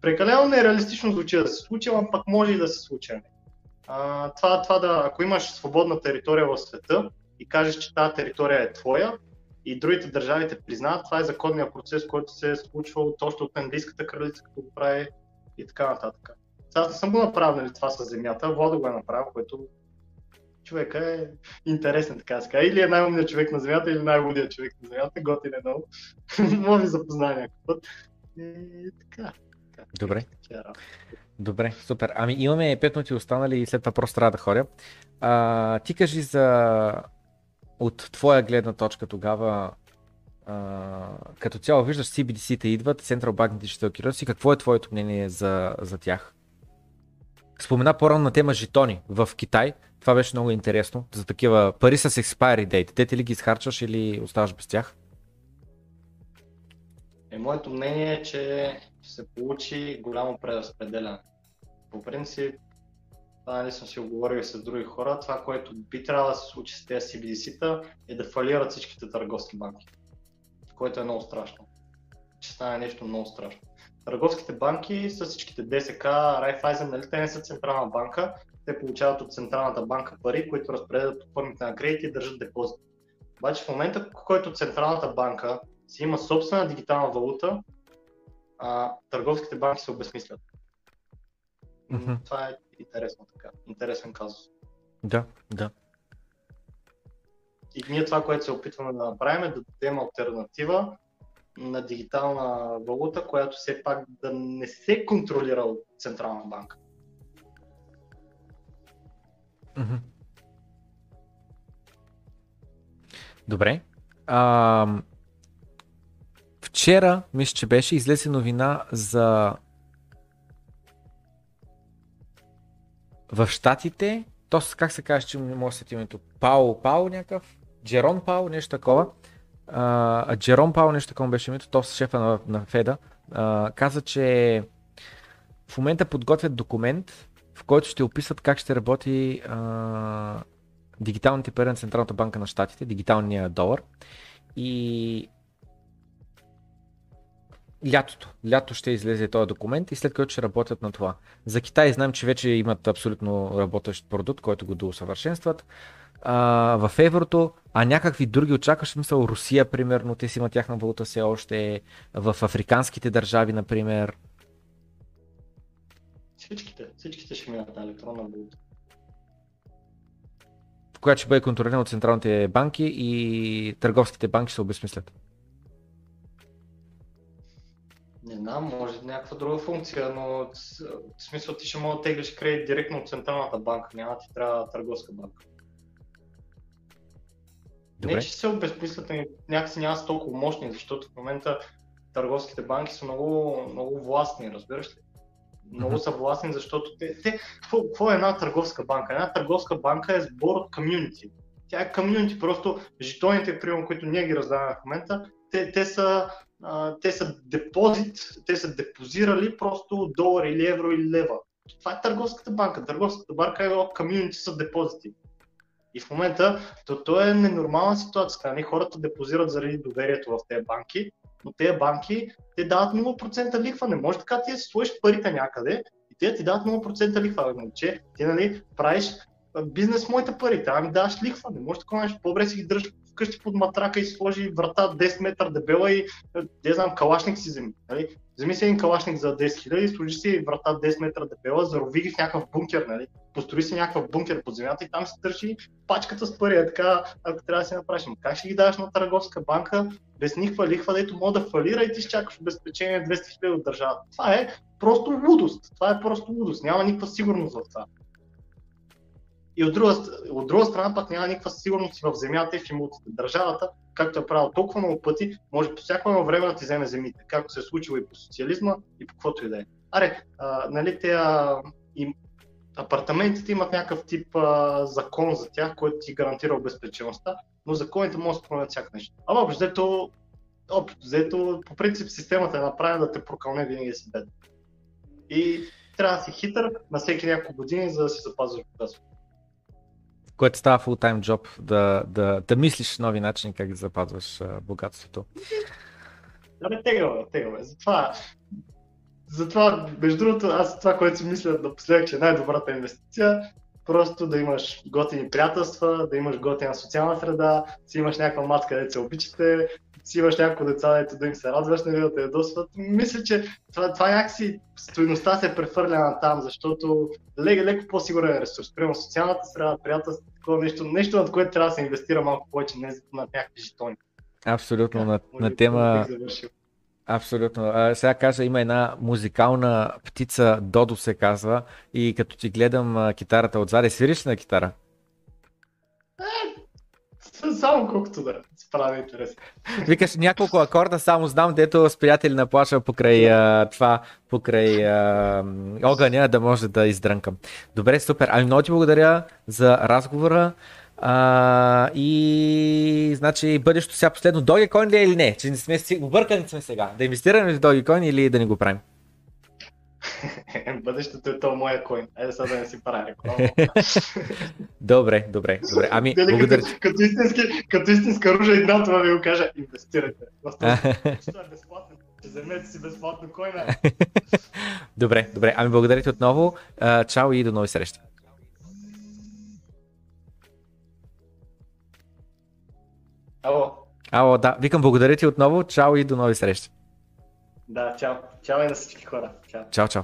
прекалено нереалистично звучи да се случи, но пък може и да се случи. А, това, това да, ако имаш свободна територия в света и кажеш, че тази територия е твоя и другите държави те признават, това е законният процес, който се е случвал точно от английската кралица, като го прави и така нататък. Аз не съм го направил нали, това с земята, Водо го е направил, което човека е интересен, така да. Или е най-умният човек на земята, или най-лудият човек на земята, готин е много. Може ви някакъв път. И така. Добре. Добре, супер. Ами имаме 5 минути останали и след това просто трябва да ходя. А, ти кажи за от твоя гледна точка тогава а, като цяло виждаш CBDC-те идват, Central Bank Digital Currency, какво е твоето мнение за, за тях? Спомена по-рано на тема жетони в Китай. Това беше много интересно. За такива пари с expiry date. Те ти ли ги изхарчваш или оставаш без тях? Е, моето мнение е, че се получи голямо преразпределяне. По принцип, това нали съм си оговорил с други хора, това, което би трябвало да се случи с тези CBDC-та е да фалират всичките търговски банки, което е много страшно. Че стане нещо много страшно. Търговските банки с всичките ДСК, Райфайзен, нали, те не са централна банка, те получават от централната банка пари, които разпределят от формите на кредити и държат депозит. Обаче в момента, в който централната банка си има собствена дигитална валута, а, търговските банки се обезмислят. Mm-hmm. Това е интересно така. Интересен казус. Да, да. И ние това, което се опитваме да направим е да дадем альтернатива на дигитална валута, която все пак да не се контролира от Централна банка. Mm-hmm. Добре. А, вчера, мисля, че беше излезе новина за в Штатите, то как се каже, че не може да се името, Пао, Пао някакъв, Джерон Пао, нещо такова, а, Джерон Пао, нещо такова беше името, то с шефа на, на Феда, а, каза, че в момента подготвят документ, в който ще описват как ще работи а, дигиталните пари на Централната банка на Штатите, дигиталния долар. И лятото. Лято ще излезе този документ и след което ще работят на това. За Китай знам, че вече имат абсолютно работещ продукт, който го доусъвършенстват. А, в еврото, а някакви други очакваш, смисъл Русия, примерно, те си имат тяхна валута все още, в африканските държави, например. Всичките, всичките ще имат електронна валута. Която ще бъде контролирана от централните банки и търговските банки се обезмислят. Не знам, може някаква друга функция, но в смисъл ти ще мога да теглиш кредит директно от Централната банка, няма ти трябва търговска банка. Добре. Не, че се обезпислят, някакси няма са толкова мощни, защото в момента търговските банки са много, много властни, разбираш ли? Много са властни, защото те, те какво, е една търговска банка? Една търговска банка е сбор от комюнити. Тя е комюнити, просто жетоните, примерно, които ние ги раздаваме в момента, те, те са те са депозит, те са депозирали просто долар или евро или лева. Това е търговската банка. Търговската банка е комьюнити са депозити. И в момента то, то е ненормална ситуация. Нали? Хората депозират заради доверието в тези банки, но тези банки те дават 0% лихва. Не може така ти да си сложиш парите някъде и те ти дават 0% лихва. Че ти нали, правиш бизнес моите пари, да ми даваш лихва. Не може такова нещо. По-добре си ги дръжиш вкъщи под матрака и сложи врата 10 метра дебела и не знам, калашник си вземи. Нали? Вземи си един калашник за 10 000 и сложи си врата 10 метра дебела, зарови ги в някакъв бункер, нали? построи си някакъв бункер под земята и там се търши пачката с пари. Е така, ако трябва да си направиш. Как ще ги даваш на търговска банка без никаква лихва, дето мога да фалира и ти ще чакаш обезпечение 200 000 от държавата? Това е просто лудост. Това е просто лудост. Няма никаква сигурност в това. И от друга, от друга страна пък няма никаква сигурност в земята и в имотите. Държавата, както е правил толкова много пъти, може по всяко едно време да ти вземе земите, както се е случило и по социализма и по каквото и да е. Аре, а, нали, те, а, и, апартаментите имат някакъв тип а, закон за тях, който ти гарантира обезпечеността, но законите могат да се променят всяко нещо. Ама общо взето, по принцип системата е направена да те прокълне винаги си бед. И трябва да си хитър на всеки няколко години, за да си запазваш богатството което става фултайм джоб, да, да, да мислиш нови начини как да запазваш а, богатството. Да, бе, тега, тега, бе. Затова, затова, между другото, аз това, което си мисля напоследък, че е най-добрата инвестиция, просто да имаш готини приятелства, да имаш готина социална среда, си имаш някаква матка, където се обичате, си имаш няколко деца, дето да им се радваш, нали, да те ядосват. Мисля, че това, това някакси стоеността се прехвърля на там, защото леко, леко по-сигурен ресурс. Примерно социалната среда, приятелство, такова нещо, нещо, над което трябва да се инвестира малко повече, не на някакви жетони. Абсолютно, на, на тема... Абсолютно. А, сега кажа, има една музикална птица, Додо се казва, и като ти гледам китарата отзади, свириш ли на китара? Само колкото да се прави интерес. Викаш няколко акорда, само знам, дето с приятели наплача покрай а, това, покрай а, огъня, да може да издрънкам. Добре, супер. Ами много ти благодаря за разговора. А, и значи бъдещето сега последно Dogecoin ли е или не? Че не сме объркани сме сега. Да инвестираме в Dogecoin или да не го правим? Бъдещето е то моя коин. Айде сега да не си правя добре, добре, добре. Ами, Дали, благодаря. Като, като, истински, като истинска ружа една това ви го кажа, инвестирайте. Това е безплатно. Вземете си безплатно койна. добре, добре. Ами благодаря ти отново. Чао и до нови срещи. Ало. Ало, да. Викам благодаря ти отново. Чао и до нови срещи. Да, чао. Чао и на всички хора. Чао. Чао, чао.